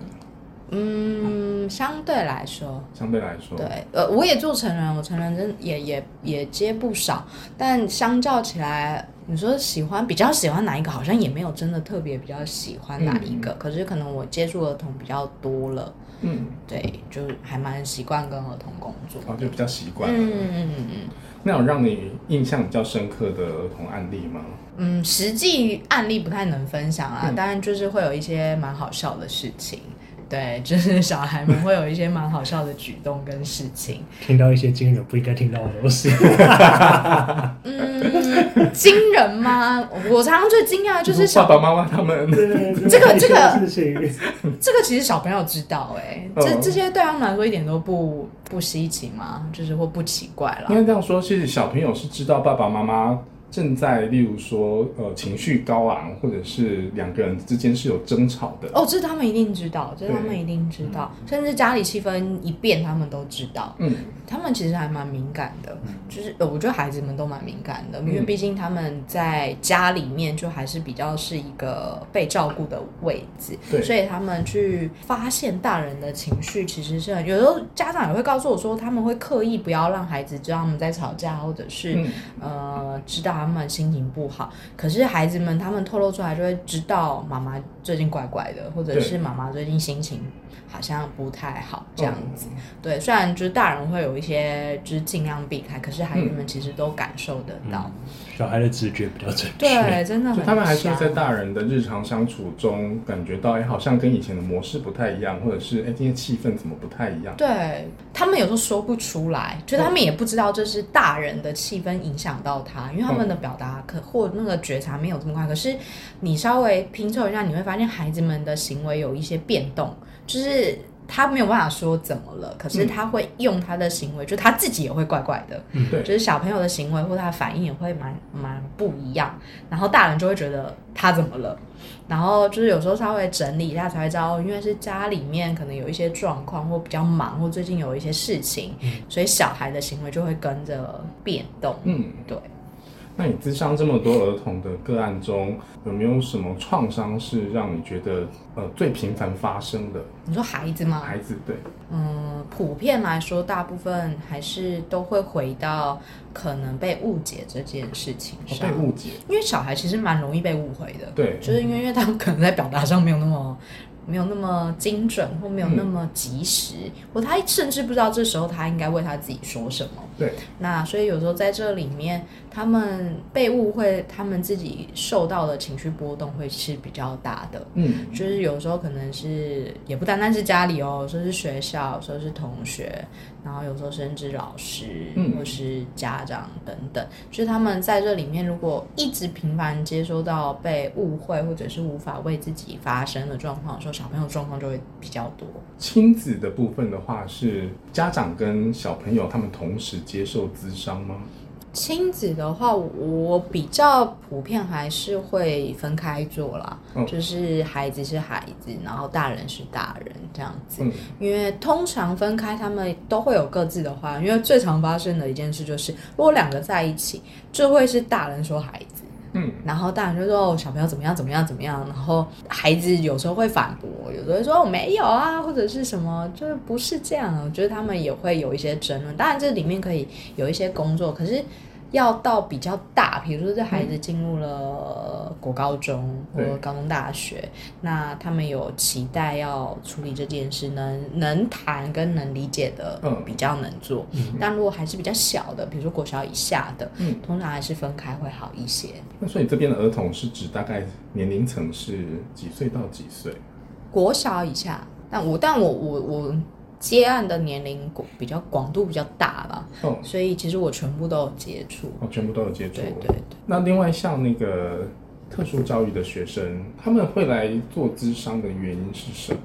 Speaker 3: 嗯，相对来说，
Speaker 1: 相对来说，
Speaker 3: 对，呃，我也做成人，我成人真也也也接不少，但相较起来，你说喜欢比较喜欢哪一个，好像也没有真的特别比较喜欢哪一个。可是可能我接触儿童比较多了，
Speaker 1: 嗯，
Speaker 3: 对，就还蛮习惯跟儿童工作。
Speaker 1: 哦就比较习惯。
Speaker 3: 嗯嗯嗯嗯
Speaker 1: 那有让你印象比较深刻的儿童案例吗？
Speaker 3: 嗯，实际案例不太能分享啦，
Speaker 1: 嗯
Speaker 3: 当然就是会有一些蛮好笑的事情。对，就是小孩们会有一些蛮好笑的举动跟事情。
Speaker 2: 听到一些惊人不应该听到的东西。(laughs)
Speaker 3: 嗯，惊人吗？我常常最惊讶的就是
Speaker 1: 爸
Speaker 3: 小
Speaker 1: 爸妈妈他们，(laughs)
Speaker 3: 这个这个
Speaker 2: 事情，(laughs)
Speaker 3: 这个其实小朋友知道、哎，这
Speaker 1: 嗯
Speaker 3: 这些对他们来说一点都不不稀奇嘛，就是或不奇怪
Speaker 1: 应
Speaker 3: 啦。
Speaker 1: 该这样说，其实小朋友是知道爸爸妈妈正在，例如说，呃，情绪高昂，或者是两个人之间是有争吵的。
Speaker 3: 哦，这他们一定知道，这他们一定知道，甚至家里气氛一变，他们都知道。
Speaker 1: 嗯，
Speaker 3: 他们其实还蛮敏感的，就是呃我觉得孩子们都蛮敏感的，因为
Speaker 1: 嗯
Speaker 3: 毕竟他们在家里面就还是比较是一个被照顾的位置，
Speaker 1: 对。
Speaker 3: 所以他们去发现大人的情绪，其实是很有时候家长也会告诉我说，他们会刻意不要让孩子知道他们在吵架，或者是、
Speaker 1: 嗯。
Speaker 3: 呃知道他们心情不好，可是孩子们他们透露出来就会知道妈妈最近怪怪的，或者是妈妈最近心情好像不太好这样子。
Speaker 1: 嗯
Speaker 3: 对，虽然就是大人会有一些就是尽量避开，可是孩子们其实都感受得到。
Speaker 2: 小孩的直觉比较准确。
Speaker 3: 对，真的
Speaker 1: 他们还是会在大人的日常相处中感觉到，哎，好像跟以前的模式不太一样，或者是哎，今天气氛怎么不太一样？
Speaker 3: 对他们有时候说不出来，就他们也不知道这是大人的气氛影响到他，因为他们的表达可或那个觉察没有这么快。可是你稍微拼凑一下，你会发现孩子们的行为有一些变动，就是他没有办法说怎么了，可是他会用他的行为，就他自己也会怪怪的。
Speaker 1: 嗯对
Speaker 3: 就是小朋友的行为或他的反应也会蛮蛮不一样，然后大人就会觉得他怎么了，然后就是有时候稍微整理一下才会知道，哦因为是家里面可能有一些状况或比较忙，或最近有一些事情，所以小孩的行为就会跟着变动。
Speaker 1: 嗯，
Speaker 3: 对。
Speaker 1: 那你咨商这么多儿童的个案中，有没有什么创伤是让你觉得呃最频繁发生的？
Speaker 3: 你说孩子吗？
Speaker 1: 孩子对，
Speaker 3: 嗯，普遍来说，大部分还是都会回到可能被误解这件事情
Speaker 1: 哦
Speaker 3: 上，
Speaker 1: 被误解，
Speaker 3: 因为小孩其实蛮容易被误会的。
Speaker 1: 对，
Speaker 3: 就是因为因为他们可能在表达上没有那么没有那么精准，或没有那么及时，或他甚至不知道这时候他应该为他自己说什么。
Speaker 1: 对，
Speaker 3: 那所以有时候在这里面，他们被误会，他们自己受到的情绪波动会是比较大的。
Speaker 1: 嗯，
Speaker 3: 就是有时候可能是也不单单是家里哦，有时候是学校，有时候是同学，然后有时候甚至老师、
Speaker 1: 嗯
Speaker 3: 或是家长等等，就是他们在这里面如果一直频繁接收到被误会或者是无法为自己发声的状况的时候，小朋友状况就会比较多。
Speaker 1: 亲子的部分的话，是家长跟小朋友他们同时接受咨商吗？
Speaker 3: 亲子的话，我比较普遍还是会分开做啦，
Speaker 1: 嗯
Speaker 3: 就是孩子是孩子，然后大人是大人这样子。
Speaker 1: 嗯，
Speaker 3: 因为通常分开，他们都会有各自的话。因为最常发生的一件事就是，如果两个在一起，就会是大人说孩子，
Speaker 1: 嗯，
Speaker 3: 然后大人就说哦小朋友怎么样怎么样怎么样，然后孩子有时候会反驳，有时候说我没有啊，或者是什么，就是不是这样。我觉得他们也会有一些争论。当然这里面可以有一些工作，可是。要到比较大，比如说这孩子进入了国高中或者高中大学，那他们有期待要处理这件事，能能谈跟能理解的
Speaker 1: 嗯
Speaker 3: 比较能做。但如果还是比较小的，比如说国小以下的，
Speaker 1: 嗯
Speaker 3: 通常还是分开会好一些。
Speaker 1: 那所以这边的儿童是指大概年龄层是几岁到几岁？
Speaker 3: 国小以下，但我但我我我接案的年龄比较广度比较大吧，
Speaker 1: 哦，
Speaker 3: 所以其实我全部都有接触。
Speaker 1: 哦，全部都有接触。
Speaker 3: 对对对。
Speaker 1: 那另外像那个特殊教育的学生，他们会来做咨商的原因是什么？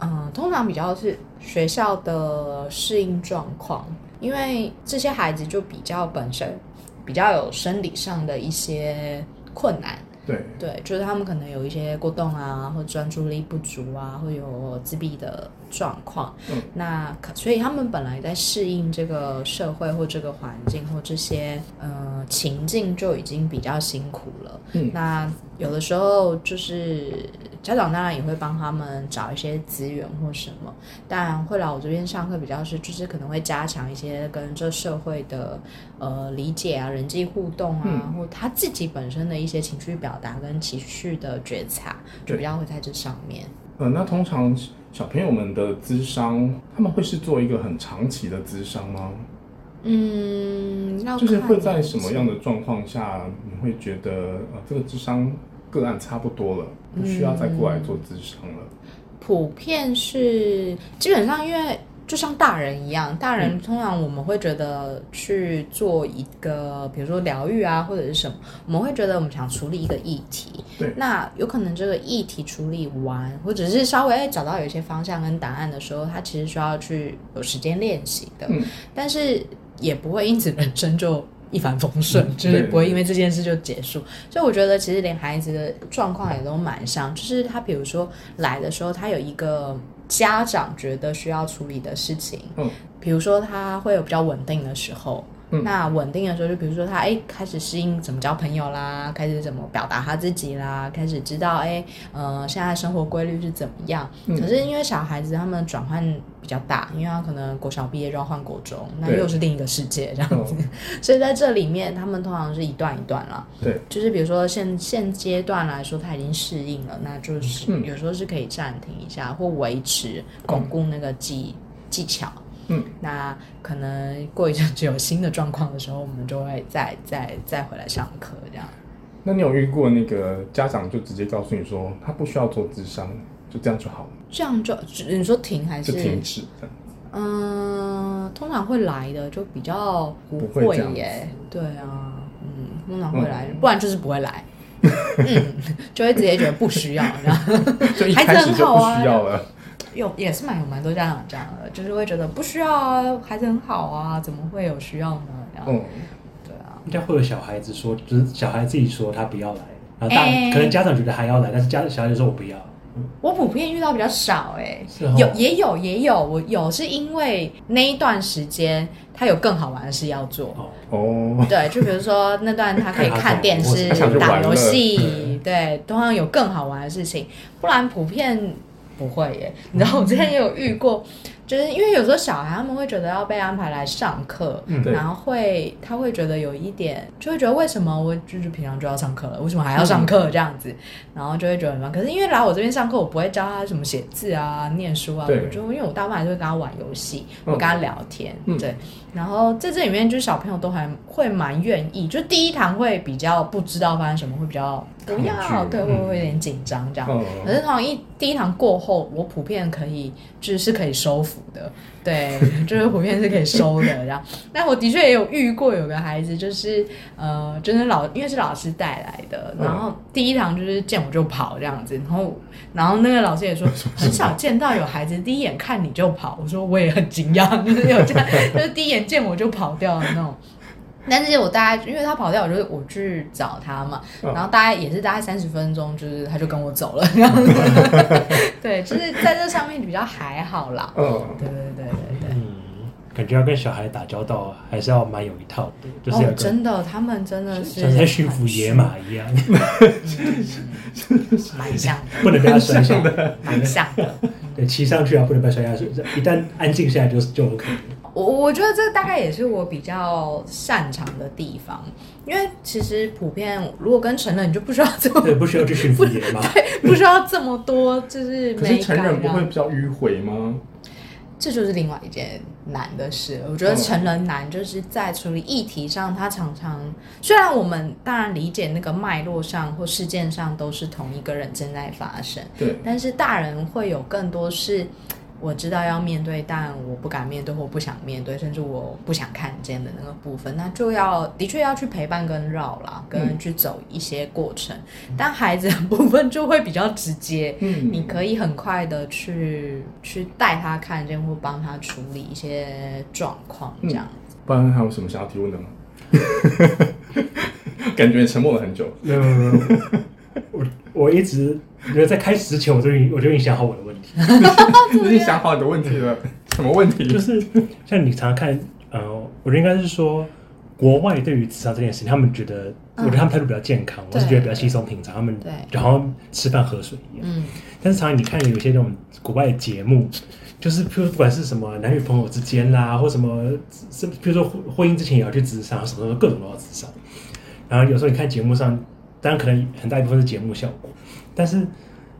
Speaker 3: 嗯，通常比较是学校的适应状况，因为这些孩子就比较本身比较有生理上的一些困难，
Speaker 1: 对，
Speaker 3: 对，就是他们可能有一些过动啊，或专注力不足啊，会有自闭的状况。
Speaker 1: 嗯，
Speaker 3: 那可所以他们本来在适应这个社会或这个环境或这些呃情境就已经比较辛苦了。
Speaker 1: 嗯
Speaker 3: 那有的时候就是家长当然也会帮他们找一些资源或什么，但会来我这边上课比较是就是可能会加强一些跟这社会的呃理解啊、人际互动啊，
Speaker 1: 嗯
Speaker 3: 或他自己本身的一些情绪表达跟情绪的觉察，就
Speaker 1: 对
Speaker 3: 比较会在这上面。
Speaker 1: 呃，那通常小朋友们的咨商，他们会是做一个很长期的咨商吗？
Speaker 3: 嗯，要
Speaker 1: 就是会在什么样的状况下，你会觉得呃这个智商个案差不多了，不需要再过来做智商了？
Speaker 3: 普遍是基本上，因为就像大人一样，大人通常我们会觉得去做一个，比如说疗愈啊，或者是什么，我们会觉得我们想处理一个议题。
Speaker 1: 对
Speaker 3: 那有可能这个议题处理完，或者是稍微哎找到有一些方向跟答案的时候，他其实需要去有时间练习的。
Speaker 1: 嗯
Speaker 3: 但是也不会因此人生就一帆风顺，
Speaker 1: 嗯
Speaker 3: 就是不会因为这件事就结束。所以我觉得其实连孩子的状况也都蛮像，就是他比如说来的时候，他有一个家长觉得需要处理的事情，
Speaker 1: 嗯，
Speaker 3: 比如说他会有比较稳定的时候。
Speaker 1: 嗯
Speaker 3: 那稳定的时候，就比如说他哎开始适应怎么交朋友啦，开始怎么表达他自己啦，开始知道哎呃现在生活规律是怎么样。
Speaker 1: 嗯
Speaker 3: 可是因为小孩子他们转换比较大，因为他可能国小毕业就要换国中，那又是另一个世界这样子。
Speaker 1: 嗯 (laughs)
Speaker 3: 所以在这里面，他们通常是一段一段啦。
Speaker 1: 对，
Speaker 3: 就是比如说现现阶段来说，他已经适应了，那就是、
Speaker 1: 嗯
Speaker 3: 有时候是可以暂停一下，或维持巩固那个技、技巧。
Speaker 1: 嗯，
Speaker 3: 那可能过一阵子有新的状况的时候，我们就会再再再回来上课这样。
Speaker 1: 那你有遇过那个家长就直接告诉你说他不需要做智商，就这样就好了，
Speaker 3: 这样就你说停还是
Speaker 1: 就停止。
Speaker 3: 嗯，通常会来的就比较不
Speaker 1: 不会
Speaker 3: 耶，对啊，嗯，通常会来，不然就是不会来，(laughs) 嗯，就会直接觉得不需要，这样。(laughs)
Speaker 1: 就一
Speaker 3: 孩子
Speaker 1: 开始就不
Speaker 3: 很好啊
Speaker 1: 需要了。
Speaker 3: 有也是蛮有蛮多家长这样的，就是会觉得不需要啊，孩子很好啊，怎么会有需要呢？这样，
Speaker 1: 嗯，
Speaker 3: 对啊，
Speaker 2: 应该会有小孩子说，就是小孩自己说他不要来，然后大、
Speaker 3: 哎
Speaker 2: 可能家长觉得还要来，但是家小孩就说我不要。
Speaker 3: 我普遍遇到比较少哎、有也有也有，我有是因为那一段时间他有更好玩的事要做，
Speaker 2: 哦，
Speaker 1: 哦，
Speaker 3: 对，就比如说那段他可以看电视打游戏，对，通常有更好玩的事情，不然普遍不会耶。你知道我之前也有遇过，就是因为有时候小孩他们会觉得要被安排来上课，
Speaker 2: 嗯
Speaker 3: 然后会他会觉得有一点，就会觉得为什么我就是平常就要上课了，为什么还要上课这样子，然后就会觉得很烦。可是因为来我这边上课，我不会教他什么写字啊、念书啊，我就因为我大部分还是会跟他玩游戏，
Speaker 1: 嗯
Speaker 3: 我跟他聊天，
Speaker 1: 嗯
Speaker 3: 对。然后在这里面，就是小朋友都还会蛮愿意，就第一堂会比较不知道发生什么，会比较不要，对，会不会有点紧张这样。
Speaker 1: 嗯
Speaker 3: 可是通常一第一堂过后，我普遍可以就是是可以收服的，对，(laughs) 就是普遍是可以收的这样。但我的确也有遇过有个孩子，就是呃，就是老因为是老师带来的，
Speaker 1: 嗯
Speaker 3: 然后第一堂就是见我就跑这样子，然后然后那个老师也说 (laughs) 很少见到有孩子第一眼看你就跑，我说我也很惊讶，(laughs) 就是有这样，就是第一眼见我就跑掉的那种。但是我大概因为他跑掉，我就我去找他嘛，
Speaker 1: 嗯
Speaker 3: 然后大概也是大概三十分钟，就是他就跟我走了，这样子。(laughs) 对，就是在这上面比较还好啦。
Speaker 1: 嗯，
Speaker 3: 对对对对对。
Speaker 2: 嗯，感觉要跟小孩打交道还是要蛮有一套的，就是
Speaker 3: 哦，真的，他们真的是
Speaker 2: 像在驯服野马一样，(laughs)
Speaker 3: 蛮像的，(laughs)
Speaker 2: 不能被他摔下。
Speaker 3: 蛮像的。
Speaker 2: 对，骑上去啊，不能被摔下去。一旦安静下来就就 OK 了。
Speaker 3: 我我觉得这大概也是我比较擅长的地方，因为其实普遍如果跟成人，你就不需要这么
Speaker 2: 对，不需要去驯服野 (laughs) 马。
Speaker 3: 不需要这么多，就是
Speaker 1: 可是成人不会
Speaker 3: 啊
Speaker 1: 比较迂回吗？
Speaker 3: 这就是另外一件难的事。我觉得成人难就是在处理议题上，他常常虽然我们当然理解那个脉络上或事件上都是同一个人正在发生，
Speaker 1: 对，
Speaker 3: 但是大人会有更多是我知道要面对，但我不敢面对或不想面对，甚至我不想看见的那个部分，那就要的确要去陪伴跟绕啦，跟
Speaker 1: 嗯
Speaker 3: 去走一些过程。但孩子的部分就会比较直接，
Speaker 1: 嗯
Speaker 3: 你可以很快的去去带他看见或帮他处理一些状况，这样子。
Speaker 1: 不然还有什么想要提问的吗？(laughs) 感觉沉默了很久。
Speaker 2: 没有没有没有，我我一直觉得在开始之前我就已经我就已经想好我的问题，(laughs)
Speaker 1: 已经想好你的问题了，(laughs) 什么问题？
Speaker 2: 就是像你常常看，呃，我觉得应该是说。国外对于职场这件事情，他们觉得，我觉得他们态度比较健康，我是觉得比较稀松平常，他们
Speaker 3: 对
Speaker 2: 就好像吃饭喝水一样。
Speaker 3: 嗯，
Speaker 2: 但是常常你看有些那种国外的节目，就是譬如不管是什么男女朋友之间啦，或什么是譬如说婚婚姻之前也要去职场，什么什么各种都要职场。然后有时候你看节目上，当然可能很大一部分是节目效果，但是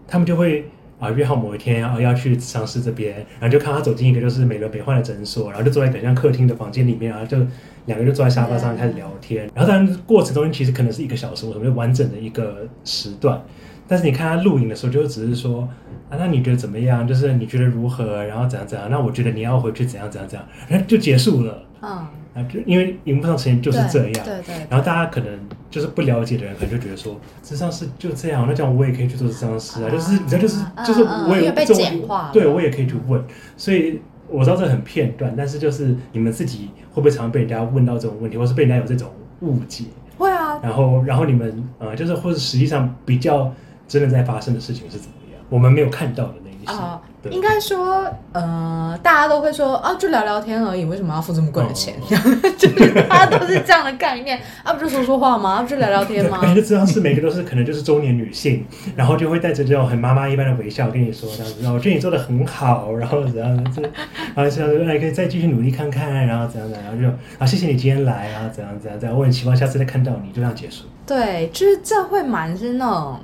Speaker 2: 他们就会啊约好某一天啊要去尝试这边，然后就看他走进一个就是美轮美奂的诊所，然后就坐在一个像客厅的房间里面啊，就两个人就坐在沙发上开始聊天，然后当然过程中其实可能是一个小时，我们就完整的一个时段。但是你看他录影的时候，就只是说啊，那你觉得怎么样？就是你觉得如何？然后怎样怎样？那我觉得你要回去怎样怎样怎样，然后就结束了。
Speaker 3: 嗯，
Speaker 2: 啊，就因为荧幕上呈现就是这样，
Speaker 3: 对对。
Speaker 2: 然后大家可能就是不了解的人，可能就觉得说，智商是就这样，那这样我也可以去做智商师啊，就是你知道，就是就是我也
Speaker 3: 被简化，
Speaker 2: 对我也可以去问。所以我知道这很片段，但是就是你们自己会不会常常被人家问到这种问题，或是被人家有这种误解？
Speaker 3: 会啊。
Speaker 2: 然后，然后你们呃，就是或者实际上比较。真的在发生的事情是怎么样？我们没有看到的那一些。啊，
Speaker 3: 应该说，呃，大家都会说啊，就聊聊天而已，为什么要付这么贵的钱？(laughs) 就是大家都是这样的概念啊，不就说说话吗？不就聊聊天吗？
Speaker 2: 就知道是每个都是可能就是中年女性，然后就会带着这种很妈妈一般的微笑跟你说这样子，然后我觉得你做的很好，然后怎样子，(laughs) 然后这样子，哎，可以再继续努力看看，然后怎样怎样，然后就啊，谢谢你今天来啊，怎样怎样怎样，我很期望下次再看到你，就这样结束。
Speaker 3: 对，就是这会蛮是那种。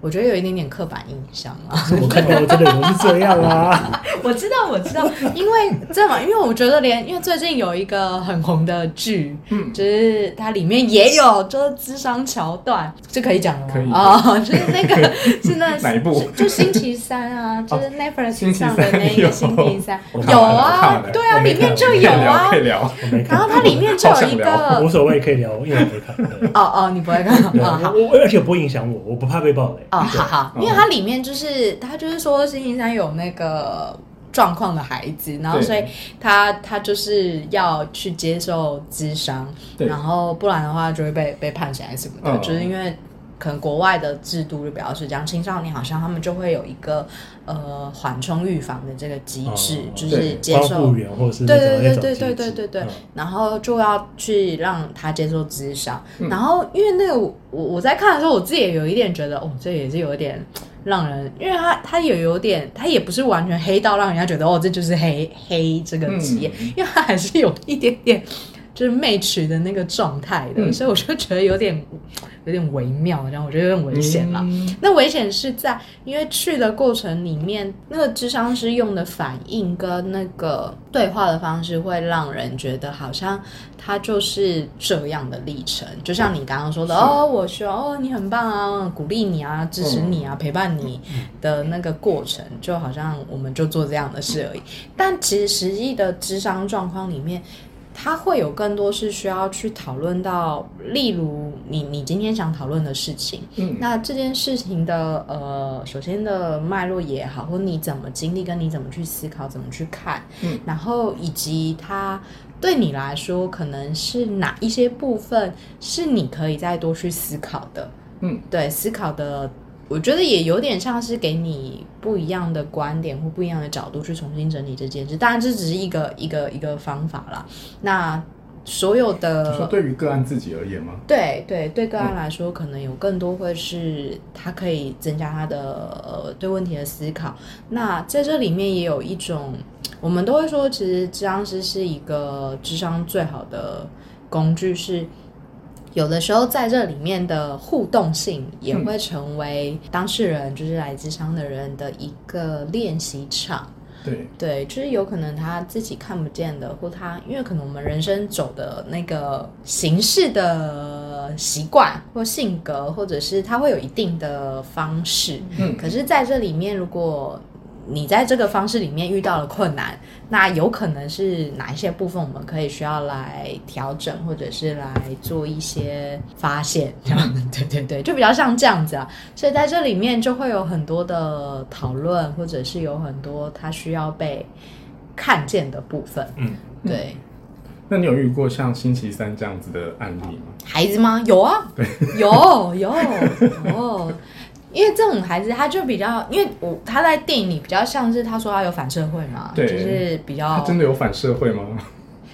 Speaker 3: 我觉得有一点点刻板印象啊！(laughs)
Speaker 2: 我看到真的不是这样啊！(laughs)
Speaker 3: 我知道，我知道，因为这嘛，因为我觉得连因为最近有一个很红的剧，嗯，就是它里面也有就是智商桥段，这可以讲了吗？
Speaker 1: 可以
Speaker 3: 啊，(laughs) 就是那个是那
Speaker 1: 哪一部？
Speaker 3: 就星期三啊，就是 Netflix 上的那个星期三有啊，对啊，里面就有啊，
Speaker 1: 可以聊。
Speaker 3: 然后它里面就有一个
Speaker 2: 无所谓可以聊，因为我不会看。哦
Speaker 3: 哦，你不会看
Speaker 2: 我而且不会影响我，我不怕被暴雷。
Speaker 3: 哦，好好，因为它里面就是他就是说星期三有那个状况的孩子，然后所以他他就是要去接受智商，然后不然的话就会被被判刑什么的，就是因为。可能国外的制度就比较是这样，青少年好像他们就会有一个呃缓冲预防的这个机制，就是接受
Speaker 2: 对
Speaker 3: 对对对对对对对，然后就要去让他接受智商，然后因为那个我我在看的时候，我自己也有一点觉得哦，这也是有一点让人，因为他他也有点，他也不是完全黑到让人家觉得哦，这就是黑黑这个职业，因为他还是有一点点就是媚曲的那个状态的，所以我就觉得有点。有点微妙，然后我觉得有点危险了。那危险是在因为去的过程里面，那个智商师用的反应跟那个对话的方式，会让人觉得好像他就是这样的历程。就像你刚刚说的，哦，我需要哦，你很棒啊，鼓励你啊，支持你啊，陪伴你的那个过程，就好像我们就做这样的事而已。但其实实际的智商状况里面。它会有更多是需要去讨论到，例如你你今天想讨论的事情，嗯，那这件事情的呃，首先的脉络也好，或你怎么经历，跟你怎么去思考，怎么去看，嗯，然后以及它对你来说可能是哪一些部分是你可以再多去思考的，嗯，对，思考的。我觉得也有点像是给你不一样的观点或不一样的角度去重新整理这件事，当然这只是一个一个一个方法啦。那所有的
Speaker 1: 说对于个案自己而言吗？
Speaker 3: 对对对，个案来说可能有更多会是他可以增加他的呃对问题的思考。那在这里面也有一种，我们都会说，其实智商师是一个智商最好的工具是。有的时候，在这里面的互动性也会成为当事人，就是来自商的人的一个练习场。
Speaker 1: 对
Speaker 3: 对，就是有可能他自己看不见的，或他因为可能我们人生走的那个形式的习惯或性格，或者是他会有一定的方式。嗯，可是在这里面，如果你在这个方式里面遇到了困难，那有可能是哪一些部分我们可以需要来调整，或者是来做一些发现，这样 (laughs) 对对对，就比较像这样子啊。所以在这里面就会有很多的讨论，或者是有很多他需要被看见的部分。嗯，对。
Speaker 1: 那你有遇过像星期三这样子的案例吗？
Speaker 3: 孩子吗？有啊，
Speaker 1: 对，
Speaker 3: 有有有。(laughs) 因为这种孩子，他就比较，因为我他在电影里比较像是他说他有反社会嘛，就是比较
Speaker 1: 他真的有反社会吗？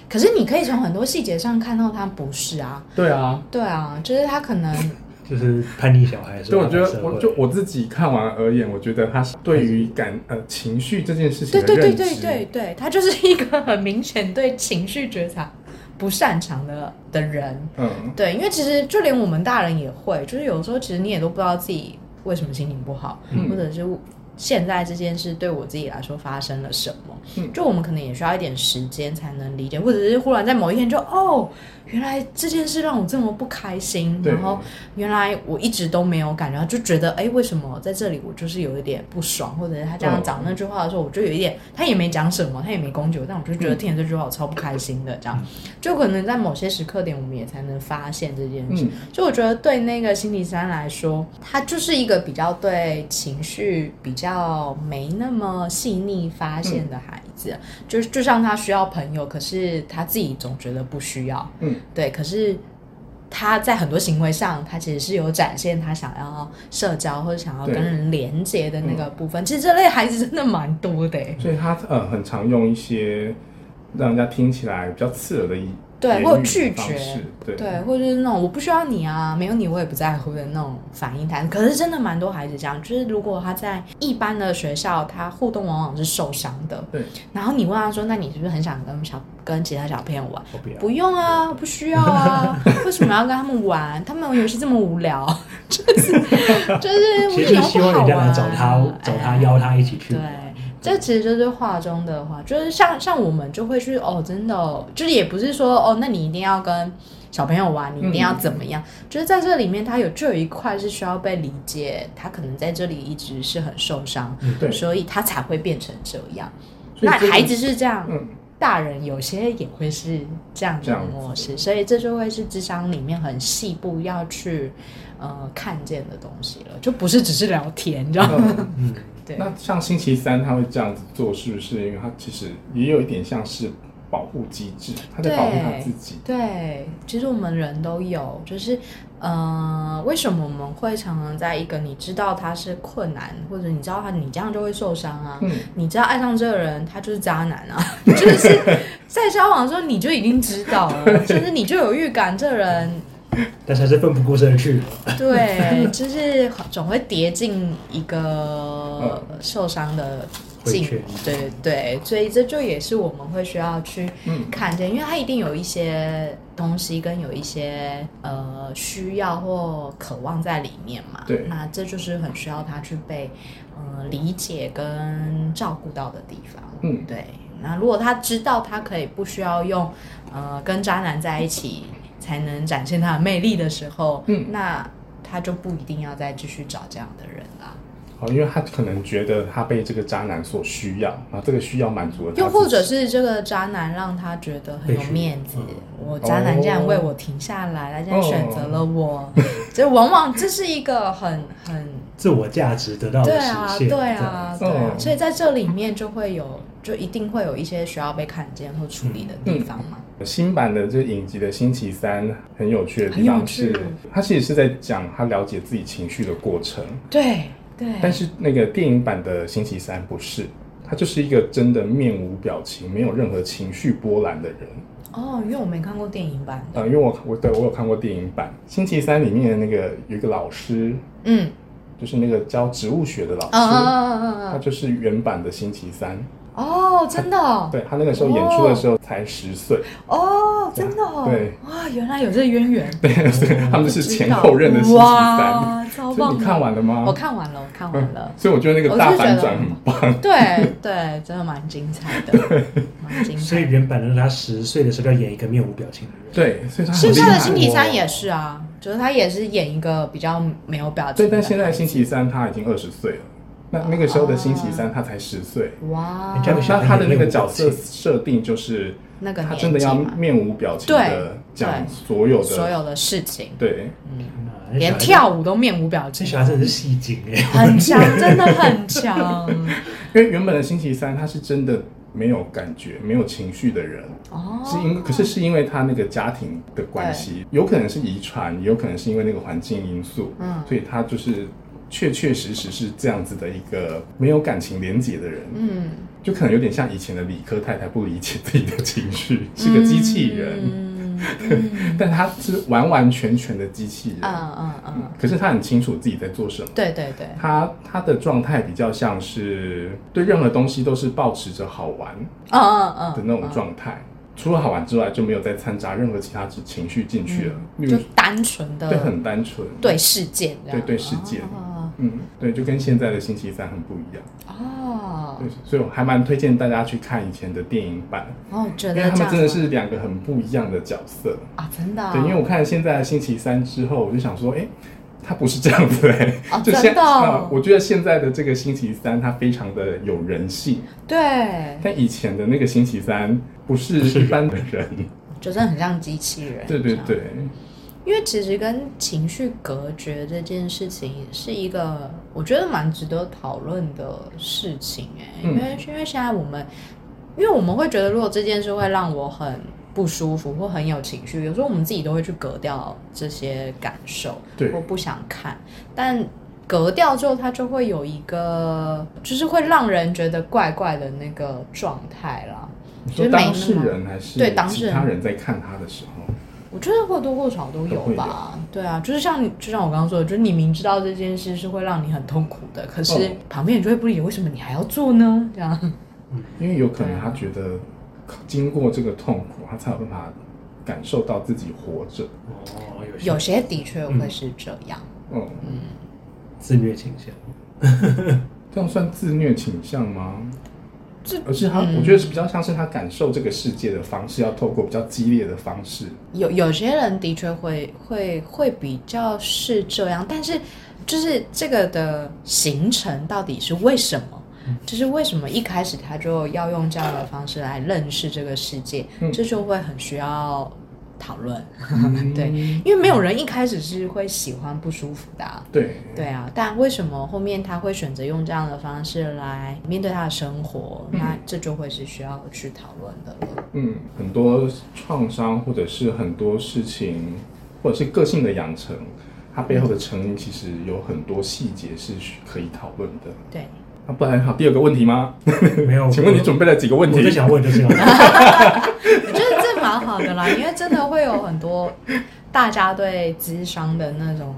Speaker 3: 可是你可以从很多细节上看到他不是啊。
Speaker 1: 对啊，
Speaker 3: 对啊，就是他可能 (laughs)
Speaker 2: 就是叛逆小孩。
Speaker 1: 所以我觉得，我就我自己看完而言，我觉得他对于感呃情绪这件事情，
Speaker 3: 对对对对对对，他就是一个很明显对情绪觉察不擅长的的人。嗯，对，因为其实就连我们大人也会，就是有时候其实你也都不知道自己。为什么心情不好，或者是现在这件事对我自己来说发生了什么。
Speaker 1: 嗯
Speaker 3: 就我们可能也需要一点时间才能理解，或者是忽然在某一天就哦，原来这件事让我这么不开心，然后原来我一直都没有感觉到，就觉得哎，为什么在这里我就是有一点不爽，或者是他这样讲那句话的时候，我就有一点，他也没讲什么，他也没攻击我，但我就觉得听了这句话我超不开心的，这样，就可能在某些时刻点，我们也才能发现这件事。
Speaker 1: 嗯。
Speaker 3: 就我觉得对那个星期三来说，他就是一个比较对情绪比较没那么细腻发现的孩子，就就像他需要朋友，可是他自己总觉得不需要，
Speaker 1: 嗯，
Speaker 3: 对，可是。他在很多行为上，他其实是有展现他想要社交或者想要跟人连接的那个部分。其实这类孩子真的蛮多的欸，
Speaker 1: 所以他呃很常用一些让人家听起来比较刺耳的一
Speaker 3: 对或拒绝
Speaker 1: 对
Speaker 3: 对，或者是那种我不需要你啊，没有你我也不在乎的那种反应态。可是真的蛮多孩子这样，就是如果他在一般的学校，他互动往往是受伤的。
Speaker 1: 对，
Speaker 3: 然后你问他说：“那你是不是很想跟小跟其他小朋友玩？”
Speaker 2: 我不。
Speaker 3: 不用啊，不需要啊，(laughs) 为什么要跟他们玩？他们玩游戏这么无聊，(laughs) 就是 (laughs) 就是
Speaker 2: 其实是希望人家来找他，找他邀他一起去
Speaker 3: 对。这其实就是话中的话，就是像像我们就会去哦，真的哦、就是也不是说哦，那你一定要跟小朋友玩，你一定要怎么样？就是在这里面，他有就有一块是需要被理解，他可能在这里一直是很受伤，
Speaker 1: 对
Speaker 3: 所以他才会变成这样。那孩子是这样，
Speaker 1: 嗯
Speaker 3: 大人有些也会是这样的模式，所以这就会是智商里面很细部要去呃看见的东西了，就不是只是聊天，你知道吗？对，
Speaker 1: 那像星期三他会这样子做，是不是因为他其实也有一点像是保护机制，他在保护他自己？
Speaker 3: 对，其实我们人都有，就是呃，为什么我们会常常在一个你知道他是困难，或者你知道他你这样就会受伤啊，
Speaker 1: 嗯，
Speaker 3: 你知道爱上这个人他就是渣男啊，(laughs) 就是在交往的时候你就已经知道了，(laughs) 甚至你就有预感这人 (laughs)
Speaker 2: 但是还是奋不顾身的去。
Speaker 3: 对，就是总会跌进一个受伤的境对对，所以这就也是我们会需要去
Speaker 1: 嗯
Speaker 3: 看见，因为它一定有一些东西跟有一些呃需要或渴望在里面嘛。
Speaker 1: 对
Speaker 3: 那这就是很需要他去被呃理解跟照顾到的地方。
Speaker 1: 嗯
Speaker 3: 对。那如果他知道他可以不需要用呃跟渣男在一起才能展现他的魅力的时候，
Speaker 1: 嗯。
Speaker 3: 那他就不一定要再继续找这样的人了。
Speaker 1: 哦，因为他可能觉得他被这个渣男所需要，然后这个需要满足了他，
Speaker 3: 又或者是这个渣男让他觉得很有面子，我渣男竟然为我停下来，他竟然选择了我，(laughs) 这往往这是一个很很
Speaker 2: 自我价值得到的实
Speaker 3: 对啊，对啊，对啊，
Speaker 1: 嗯
Speaker 3: 所以在这里面就会有，就一定会有一些需要被看见或处理的地方嘛。
Speaker 1: 新版的这影集的星期三很有趣的地方是，他其实是在讲他了解自己情绪的过程，
Speaker 3: 对对，
Speaker 1: 但是那个电影版的星期三不是，他就是一个真的面无表情、没有任何情绪波澜的人。
Speaker 3: 哦，因为我没看过电影版的，
Speaker 1: 呃，因为我我对我有看过电影版，星期三里面的那个有一个老师，
Speaker 3: 嗯，
Speaker 1: 就是那个教植物学的老师，他就是原版的星期三。
Speaker 3: 哦，真的哦，(laughs)
Speaker 1: 对他那个时候演出的时候才十岁，
Speaker 3: 哦，真的哦，
Speaker 1: 对，
Speaker 3: 哇，原来有这个渊源，(laughs)
Speaker 1: 对，所以他们是前后任的星期三。
Speaker 3: 哇，超棒
Speaker 1: 你看完了吗？
Speaker 3: 我看完了，我看完了。(laughs)
Speaker 1: 所以我觉得那个大反转很棒。
Speaker 3: 对对，真的蛮精彩的，蛮精
Speaker 2: 所以。原版的他十岁的时候要演一个面无表情的人，
Speaker 1: 对，所以他很
Speaker 3: 现在的星期三
Speaker 1: 哦
Speaker 3: 也是啊，就是他也是演一个比较没有表情
Speaker 1: 对。但现在星期三他已经二十岁了，那那个时候的星期三他才十岁。
Speaker 3: 哇。
Speaker 1: 那他的那个角色
Speaker 2: 情。
Speaker 1: 设定就是，
Speaker 3: 那个
Speaker 1: 他真的要面无表情的
Speaker 3: 对
Speaker 1: 讲所有的，
Speaker 3: 所有的事情，
Speaker 1: 对，
Speaker 3: 嗯，连跳舞都面无表
Speaker 2: 这
Speaker 3: 情，
Speaker 2: 小孩真的是戏精哎，
Speaker 3: 很强，真的很强。(laughs)
Speaker 1: 因为原本的星期三他是真的没有感觉、没有情绪的人，
Speaker 3: 哦，
Speaker 1: 是因可是是因为他那个家庭的关系，有可能是遗传，也有可能是因为那个环境因素，
Speaker 3: 嗯。
Speaker 1: 所以他就是确确实实是这样子的一个没有感情连结的人，
Speaker 3: 嗯，
Speaker 1: 就可能有点像以前的理科太太不理解自己的情绪，是个机器人，(laughs) 但他是完完全全的机器人，
Speaker 3: 嗯嗯嗯，
Speaker 1: 可是他很清楚自己在做什么。
Speaker 3: 对对对，
Speaker 1: 他他的状态比较像是对任何东西都是保持着好玩
Speaker 3: 嗯嗯嗯
Speaker 1: 的那种状态，除了好玩之外就没有再掺杂任何其他情绪进去了，例
Speaker 3: 就
Speaker 1: 如
Speaker 3: 单纯的
Speaker 1: 对很单纯，
Speaker 3: 对事件
Speaker 1: 对对事件
Speaker 3: 哦
Speaker 1: 嗯，对，就跟现在的星期三很不一样。
Speaker 3: 哦
Speaker 1: 对，所以我还蛮推荐大家去看以前的电影版，
Speaker 3: 哦，觉
Speaker 1: 因
Speaker 3: 得
Speaker 1: 他们真的是两个很不一样的角色。
Speaker 3: 啊，真的、哦，
Speaker 1: 对，因为我看现在的星期三之后，我就想说，哎、他不是这样子哎、
Speaker 3: 哦
Speaker 1: 就现
Speaker 3: 真的哦
Speaker 1: 啊我觉得现在的这个星期三，他非常的有人性，
Speaker 3: 对，
Speaker 1: 但以前的那个星期三不是一般的人。
Speaker 3: 就真的很像机器人。
Speaker 1: 对对对，
Speaker 3: 因为其实跟情绪隔绝这件事情是一个我觉得蛮值得讨论的事情哎、
Speaker 1: 嗯
Speaker 3: 因为因为现在我们，因为我们会觉得如果这件事会让我很不舒服或很有情绪，有时候我们自己都会去隔掉这些感受，
Speaker 1: 对
Speaker 3: 或不想看，但。隔掉之后，它就会有一个，就是会让人觉得怪怪的那个状态啦。
Speaker 1: 你说当事人还是
Speaker 3: 对当事人
Speaker 1: 他人在看他的时候，
Speaker 3: 我觉得或多或少都有吧，对啊，就是像你，就像我刚刚说的，就是你明知道这件事是会让你很痛苦的，可是
Speaker 1: 哦
Speaker 3: 旁边人就会不理解为什么你还要做呢？这样，
Speaker 1: 因为有可能他觉得经过这个痛苦，他才有办法感受到自己活着。
Speaker 2: 哦，有
Speaker 3: 有些的确会是这样。
Speaker 1: 嗯，
Speaker 2: 自虐倾向，(laughs)
Speaker 1: 这样算自虐倾向吗？
Speaker 3: 这
Speaker 1: 而是他，
Speaker 3: 嗯
Speaker 1: 我觉得是比较像是他感受这个世界的方式，要透过比较激烈的方式。
Speaker 3: 有有些人的确会会会比较是这样，但是就是这个的形成到底是为什么？就是为什么一开始他就要用这样的方式来认识这个世界？
Speaker 1: 嗯
Speaker 3: 这就会很需要讨论。
Speaker 1: 嗯 (laughs)
Speaker 3: 对，因为没有人一开始是会喜欢不舒服的啊、
Speaker 1: 对，
Speaker 3: 对啊，但为什么后面他会选择用这样的方式来面对他的生活？
Speaker 1: 嗯
Speaker 3: 那这就会是需要去讨论的了。
Speaker 1: 嗯，很多创伤或者是很多事情，或者是个性的养成，它背后的成因其实有很多细节是可以讨论的。
Speaker 3: 对，
Speaker 1: 那不然好，第二个问题吗？
Speaker 2: 没有？(laughs)
Speaker 1: 请问你准备了几个问题
Speaker 2: 我最？想问 (laughs) 就是
Speaker 3: 蛮好的啦，(laughs) 因为真的会有很多大家对智商的那种。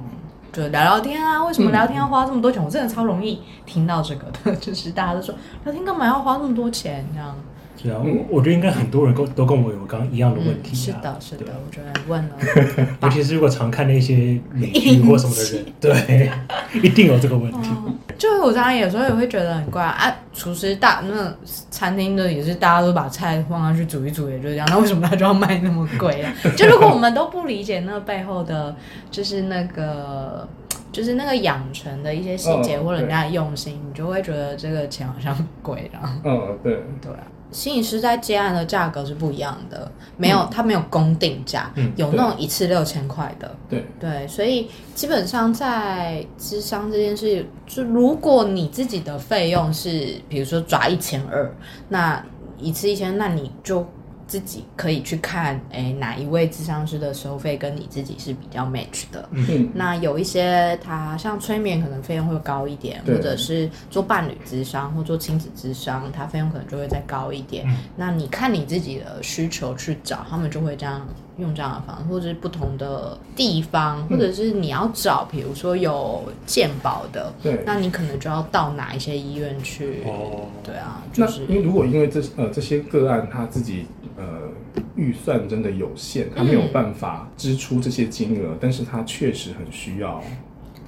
Speaker 3: 就聊聊天啊，为什么聊天要花这么多钱？我真的超容易听到这个的，(laughs) 就是大家都说聊天干嘛要花那么多钱这样。
Speaker 2: 是啊，我我觉得应该很多人跟都跟我有刚刚一样的问题、啊
Speaker 3: 嗯，是的，是的，我觉得问了，(laughs)
Speaker 2: 尤其是如果常看那些美剧或什么的人，(laughs) 对，(laughs) 一定有这个问题。
Speaker 3: 哦就是我常常有时候也会觉得很怪啊，厨师大那餐厅的也是大家都把菜放上去煮一煮，也就这样，那为什么他就要卖那么贵啊？就如果我们都不理解那背后的，就是那个。就是那个养成的一些细节
Speaker 1: 哦
Speaker 3: 或者人家的用心，你就会觉得这个钱好像很贵了。
Speaker 1: 嗯，对，
Speaker 3: 对啊，心理师在接案的价格是不一样的，没有、他没有公定价，
Speaker 2: 嗯
Speaker 3: 有那种一次六千块的，
Speaker 1: 对，
Speaker 3: 对，所以基本上在智商这件事，就如果你自己的费用是比如说抓一千二，那一次一千，那你就自己可以去看，哎，哪一位智商师的收费跟你自己是比较 match 的。
Speaker 1: 嗯，
Speaker 3: 那有一些他像催眠，可能费用会高一点，或者是做伴侣智商或做亲子智商，他费用可能就会再高一点。
Speaker 2: 嗯
Speaker 3: 那你看你自己的需求去找，他们就会这样用这样的方式，或者是不同的地方，或者是你要找，比如说有健保的，
Speaker 1: 对。
Speaker 3: 那你可能就要到哪一些医院去。
Speaker 2: 哦
Speaker 3: 对啊，
Speaker 1: 那
Speaker 3: 就是
Speaker 1: 因为如果因为这呃这些个案他自己呃预算真的有限，他没有办法支出这些金额，但是他确实很需要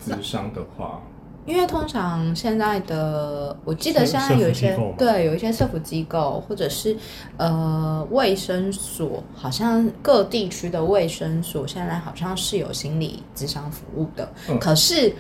Speaker 1: 咨商的话，
Speaker 3: 因为通常现在的，我记得现在有一些对有一些社福机构，或者是呃卫生所，好像各地区的卫生所现在好像是有心理咨商服务的，
Speaker 1: 嗯。
Speaker 3: 可是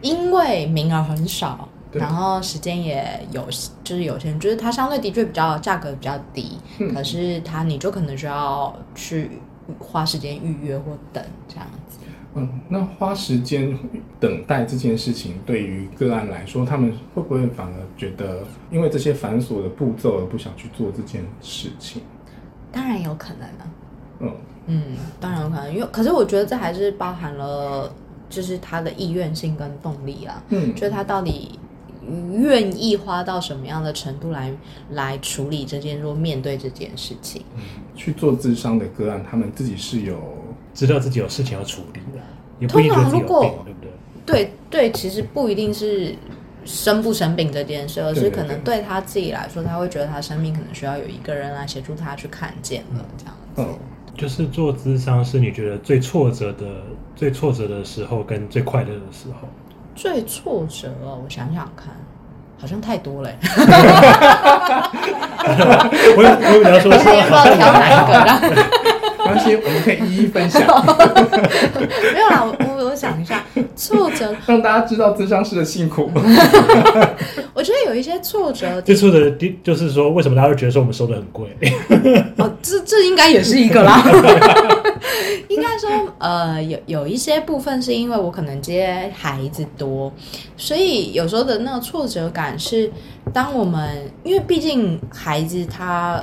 Speaker 3: 因为名额很少。
Speaker 1: 对。
Speaker 3: 然后时间也有，就是有限，就是它相对的确比较价格比较低，
Speaker 1: 嗯。
Speaker 3: 可是它你就可能需要去花时间预约或等这样子。
Speaker 1: 嗯，那花时间等待这件事情，对于个案来说，他们会不会反而觉得因为这些繁琐的步骤而不想去做这件事情？
Speaker 3: 当然有可能啊，
Speaker 1: 嗯，
Speaker 3: 嗯，当然有可能，因为可是我觉得这还是包含了就是他的意愿性跟动力啊，
Speaker 1: 嗯。
Speaker 3: 就是他到底愿意花到什么样的程度来来处理这件或面对这件事情。
Speaker 1: 去做智商的个案，他们自己是有
Speaker 2: 知道自己有事情要处理的，也不一定
Speaker 3: 如
Speaker 2: 病，对不对？
Speaker 3: 对对，其实不一定是生不生病这件事，而是可能对他自己来说，他会觉得他生命可能需要有一个人来协助他去看见了这样子。
Speaker 1: 嗯
Speaker 2: 就是做智商是你觉得最挫折的、最挫折的时候跟最快乐的时候。
Speaker 3: 最挫折哦，我想想看，好像太多了，(laughs)
Speaker 2: 我有我有你要说
Speaker 3: 我现在不知道挑哪一个啦。
Speaker 1: 没关系，我们可以一一分享，
Speaker 3: 没有啦，我我我想一下，(laughs) 挫折，
Speaker 1: 让大家知道咨商师的辛苦。(laughs)
Speaker 3: 我觉得有一些挫折，(laughs)
Speaker 2: 最初的就是说，为什么大家会觉得说我们收的很贵？
Speaker 3: 哦，这这应该也是一个啦。应该说，呃，有有一些部分是因为我可能接孩子多，所以有时候的那个挫折感是，当我们因为毕竟孩子他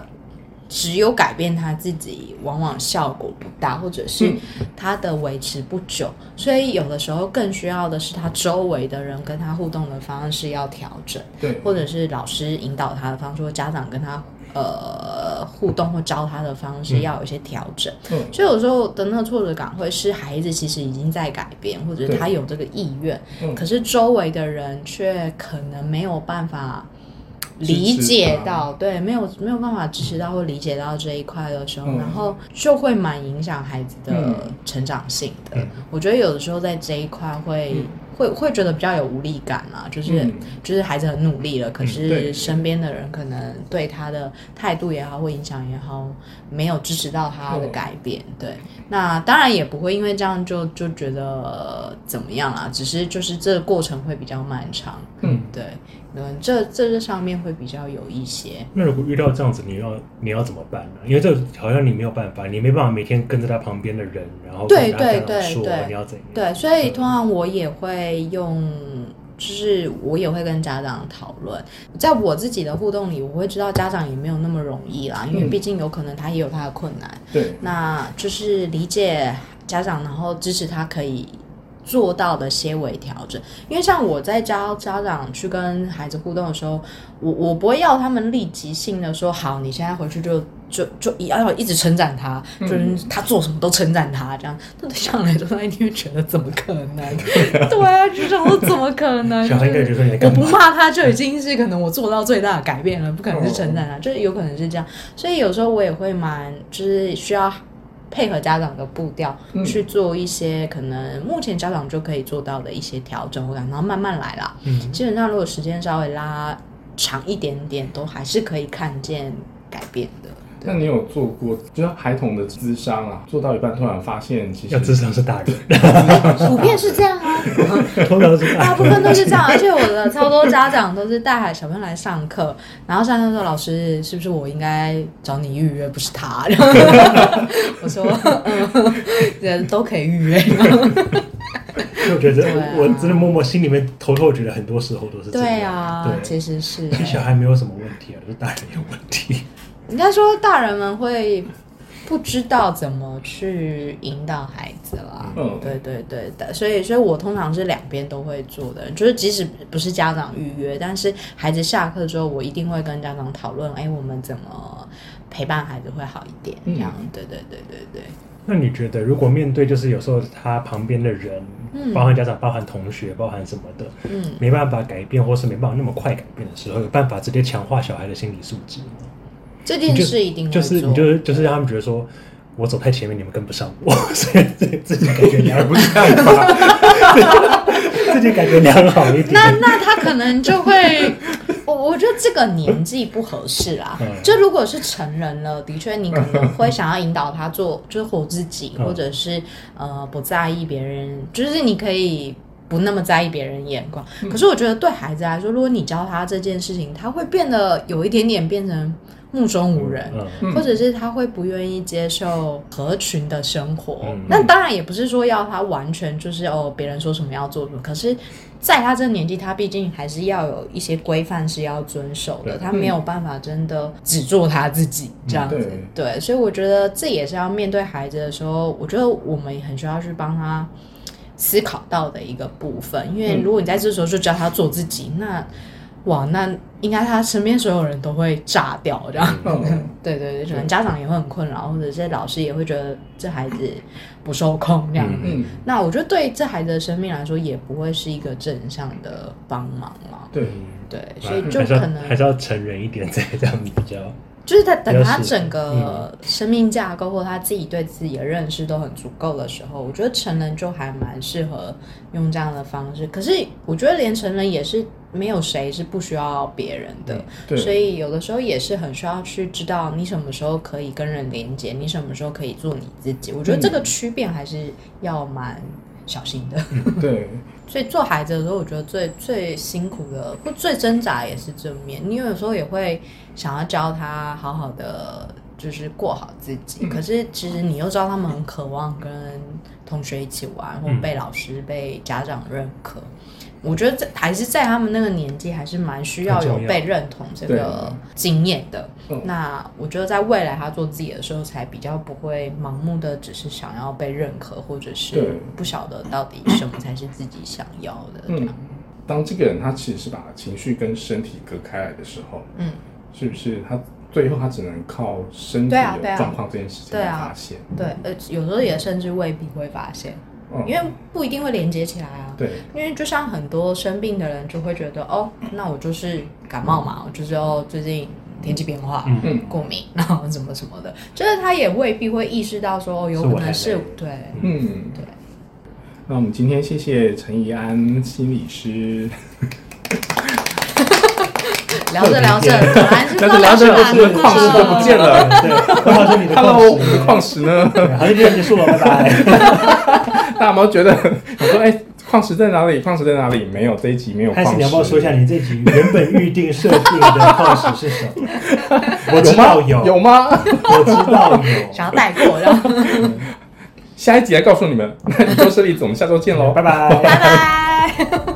Speaker 3: 只有改变他自己，往往效果不大，或者是
Speaker 1: 嗯
Speaker 3: 他的维持不久，所以有的时候更需要的是他周围的人跟他互动的方式要调整。
Speaker 1: 对，
Speaker 3: 或者是老师引导他的方式，或家长跟他呃互动或教他的方式
Speaker 2: 嗯
Speaker 3: 要有一些调整。
Speaker 1: 嗯
Speaker 3: 所以有时候的那个挫折感会是孩子其实已经在改变，或者是他有这个意愿，
Speaker 1: 嗯
Speaker 3: 可是周围的人却可能没有办法。理解到，对，没有没有办法支持到或理解到这一块的时候，
Speaker 1: 嗯。
Speaker 3: 然后就会蛮影响孩子的
Speaker 1: 嗯。
Speaker 3: 成长性的。
Speaker 2: 嗯。
Speaker 3: 我觉得有的时候在这一块会、
Speaker 1: 嗯
Speaker 3: 会会觉得比较有无力感啊，就是、
Speaker 1: 嗯
Speaker 3: 就是孩子很努力了，可是身边的人可能对他的态度也好或影响也好，没有支持到他的改变。对，那当然也不会因为这样就就觉得、呃怎么样啊，只是就是这个过程会比较漫长。
Speaker 1: 嗯，
Speaker 3: 对，嗯，这这这上面会比较有一些。
Speaker 2: 那如果遇到这样子，你要你要怎么办呢？因为这好像你没有办法，你没办法每天跟着他旁边的人，然后
Speaker 3: 对对对
Speaker 2: 说
Speaker 3: 对
Speaker 2: 你要怎样？
Speaker 3: 对，所以通常我也会用，就是我也会跟家长讨论，在我自己的互动里，我会知道家长也没有那么容易啦，因为
Speaker 1: 嗯。
Speaker 3: 毕竟有可能他也有他的困难，
Speaker 1: 对，
Speaker 3: 那就是理解家长，然后支持他可以。做到的些微调整，因为像我在教家长去跟孩子互动的时候，我我不会要他们立即性的说好，你现在回去就就就要一直称赞他，
Speaker 1: 嗯
Speaker 3: 就是他做什么都称赞他，这样，那对象来说，他一定会觉得怎么可能？(laughs) 对啊，就想说怎么可能？我不？骂他就已经是可能我做到最大的改变了，不可能是称赞他，就是有可能是这样。所以有时候我也会蛮就是需要配合家长的步调、
Speaker 1: 嗯
Speaker 3: 去做一些可能目前家长就可以做到的一些调整，然后慢慢来啦。
Speaker 2: 嗯，
Speaker 3: 基本上如果时间稍微拉长一点点，都还是可以看见改变的。
Speaker 1: 那你有做过就是孩童的智商啊？做到一半突然发现，其实
Speaker 2: 要智商是大人，(laughs)
Speaker 3: 普遍是这样啊，(laughs)
Speaker 2: 通常是大
Speaker 3: 大部。分都是这样，而且我的超多家长都是带孩小朋友来上课，然后上课说老师是不是我应该找你预约，不是他？然 (laughs) 后我说嗯，人都可以预约。
Speaker 2: 所以我觉得我真的默默心里面偷偷觉得很多时候都是这样。
Speaker 3: 对啊，
Speaker 2: 对，
Speaker 3: 其实是
Speaker 2: 其实小孩没有什么问题啊，就是大人有问题。
Speaker 3: 应该说大人们会不知道怎么去引导孩子啦。
Speaker 1: 嗯
Speaker 3: 对对对的，所以所以我通常是两边都会做的，就是即使不是家长预约，但是孩子下课之后，我一定会跟家长讨论，哎，我们怎么陪伴孩子会好一点，这样。对对对对对。
Speaker 2: 那你觉得，如果面对就是有时候他旁边的人，
Speaker 3: 嗯
Speaker 2: 包含家长、包含同学、包含什么的，
Speaker 3: 嗯，
Speaker 2: 没办法改变，或是没办法那么快改变的时候，有办法直接强化小孩的心理素质吗？
Speaker 3: 这件事一定会做。
Speaker 2: 就是你就是就是让他们觉得说，我走太前面，你们跟不上我，(laughs) 所以自己自己感觉良
Speaker 1: 不是 (laughs) 这样吧？
Speaker 2: 自己感觉良好一点。
Speaker 3: 那那他可能就会，我我觉得这个年纪不合适啦。
Speaker 2: 嗯
Speaker 3: 就如果是成人了，的确你可能会想要引导他做，就是活自己，
Speaker 2: 嗯
Speaker 3: 或者是呃不在意别人，就是你可以。不那么在意别人眼光，可是我觉得对孩子来说，如果你教他这件事情，他会变得有一点点变成目中无人，或者是他会不愿意接受合群的生活。
Speaker 2: 嗯
Speaker 3: 那当然也不是说要他完全就是哦，别人说什么要做什么。可是，在他这个年纪，他毕竟还是要有一些规范是要遵守的，
Speaker 2: 对
Speaker 3: 他没有办法真的只做他自己这样子。
Speaker 1: 嗯
Speaker 3: 对，所以我觉得这也是要面对孩子的时候，我觉得我们也很需要去帮他。思考到的一个部分，因为
Speaker 1: 嗯
Speaker 3: 如果你在这时候就教他做自己，那哇，那应该他身边所有人都会炸掉这样。
Speaker 1: 嗯，(laughs)
Speaker 3: 对对对，可能家长也会很困扰，或者是老师也会觉得这孩子不受控这样。
Speaker 2: 嗯
Speaker 1: 嗯，
Speaker 3: 那我觉得对这孩子的生命来说，也不会是一个正向的帮忙了。
Speaker 1: 对，
Speaker 3: 对，所以就可能
Speaker 2: 还是要成人一点，再这样比较。
Speaker 3: 就是他等他整个生命架构或他自己对自己的认识都很足够的时候，我觉得成人就还蛮适合用这样的方式。可是我觉得连成人也是没有谁是不需要别人的，所以有的时候也是很需要去知道你什么时候可以跟人连接，你什么时候可以做你自己。我觉得这个区别还是要蛮小心的。
Speaker 1: 对，
Speaker 3: 所以做孩子的时候，我觉得最最辛苦的或最挣扎也是正面。你有时候也会想要教他好好的，就是过好自己。可是其实你又知道他们很渴望跟同学一起玩，或被老师、被家长认可。我觉得在还是在他们那个年纪，还是蛮需要有被认同这个经验的。
Speaker 1: 嗯。
Speaker 3: 那我觉得在未来他做自己的时候，才比较不会盲目的只是想要被认可，或者
Speaker 1: 对。
Speaker 3: 是不晓得到底什么才是自己想要的。
Speaker 1: 当这个人他其实是把情绪跟身体隔开来的时候，
Speaker 3: 嗯，
Speaker 1: 是不是他最后他只能靠身体的状况这件事情
Speaker 3: 对啊
Speaker 1: 来发现？
Speaker 3: 对，呃，有时候也甚至未必会发现，
Speaker 1: 嗯
Speaker 3: 因为不一定会连接起来啊。
Speaker 1: 对，
Speaker 3: 因为就像很多生病的人就会觉得，哦，那我就是感冒嘛，我就是要最近天气变化，
Speaker 2: 嗯。
Speaker 1: 嗯。
Speaker 3: 过敏，(laughs) 然后什么什么的，就是他也未必会意识到说，哦，有可能是对
Speaker 1: 嗯，
Speaker 3: 对。
Speaker 1: 那我们今天谢谢陈怡安心理师，
Speaker 3: 聊着聊着，
Speaker 1: 聊着聊着
Speaker 3: 说
Speaker 1: 我们的 (laughs) 矿石就不见了
Speaker 2: 对，刚好是你的矿
Speaker 1: Hello，
Speaker 2: 石
Speaker 1: 我们的矿石呢？
Speaker 2: 对好，就这样结束了，拜拜。(laughs)
Speaker 1: 大家有没有觉得？我说，哎、矿石在哪里？矿石在哪里？没有，这一集没有矿石。
Speaker 2: 开始你要不要说一下你这集原本预定设定的矿石是什么？(laughs) 我知道？有，
Speaker 1: 有吗？
Speaker 2: 我知道有。
Speaker 3: 想要带过，然后
Speaker 1: 下一集来告诉你们。宇宙设立子，我们下周见喽，
Speaker 2: 拜拜。
Speaker 3: 拜拜。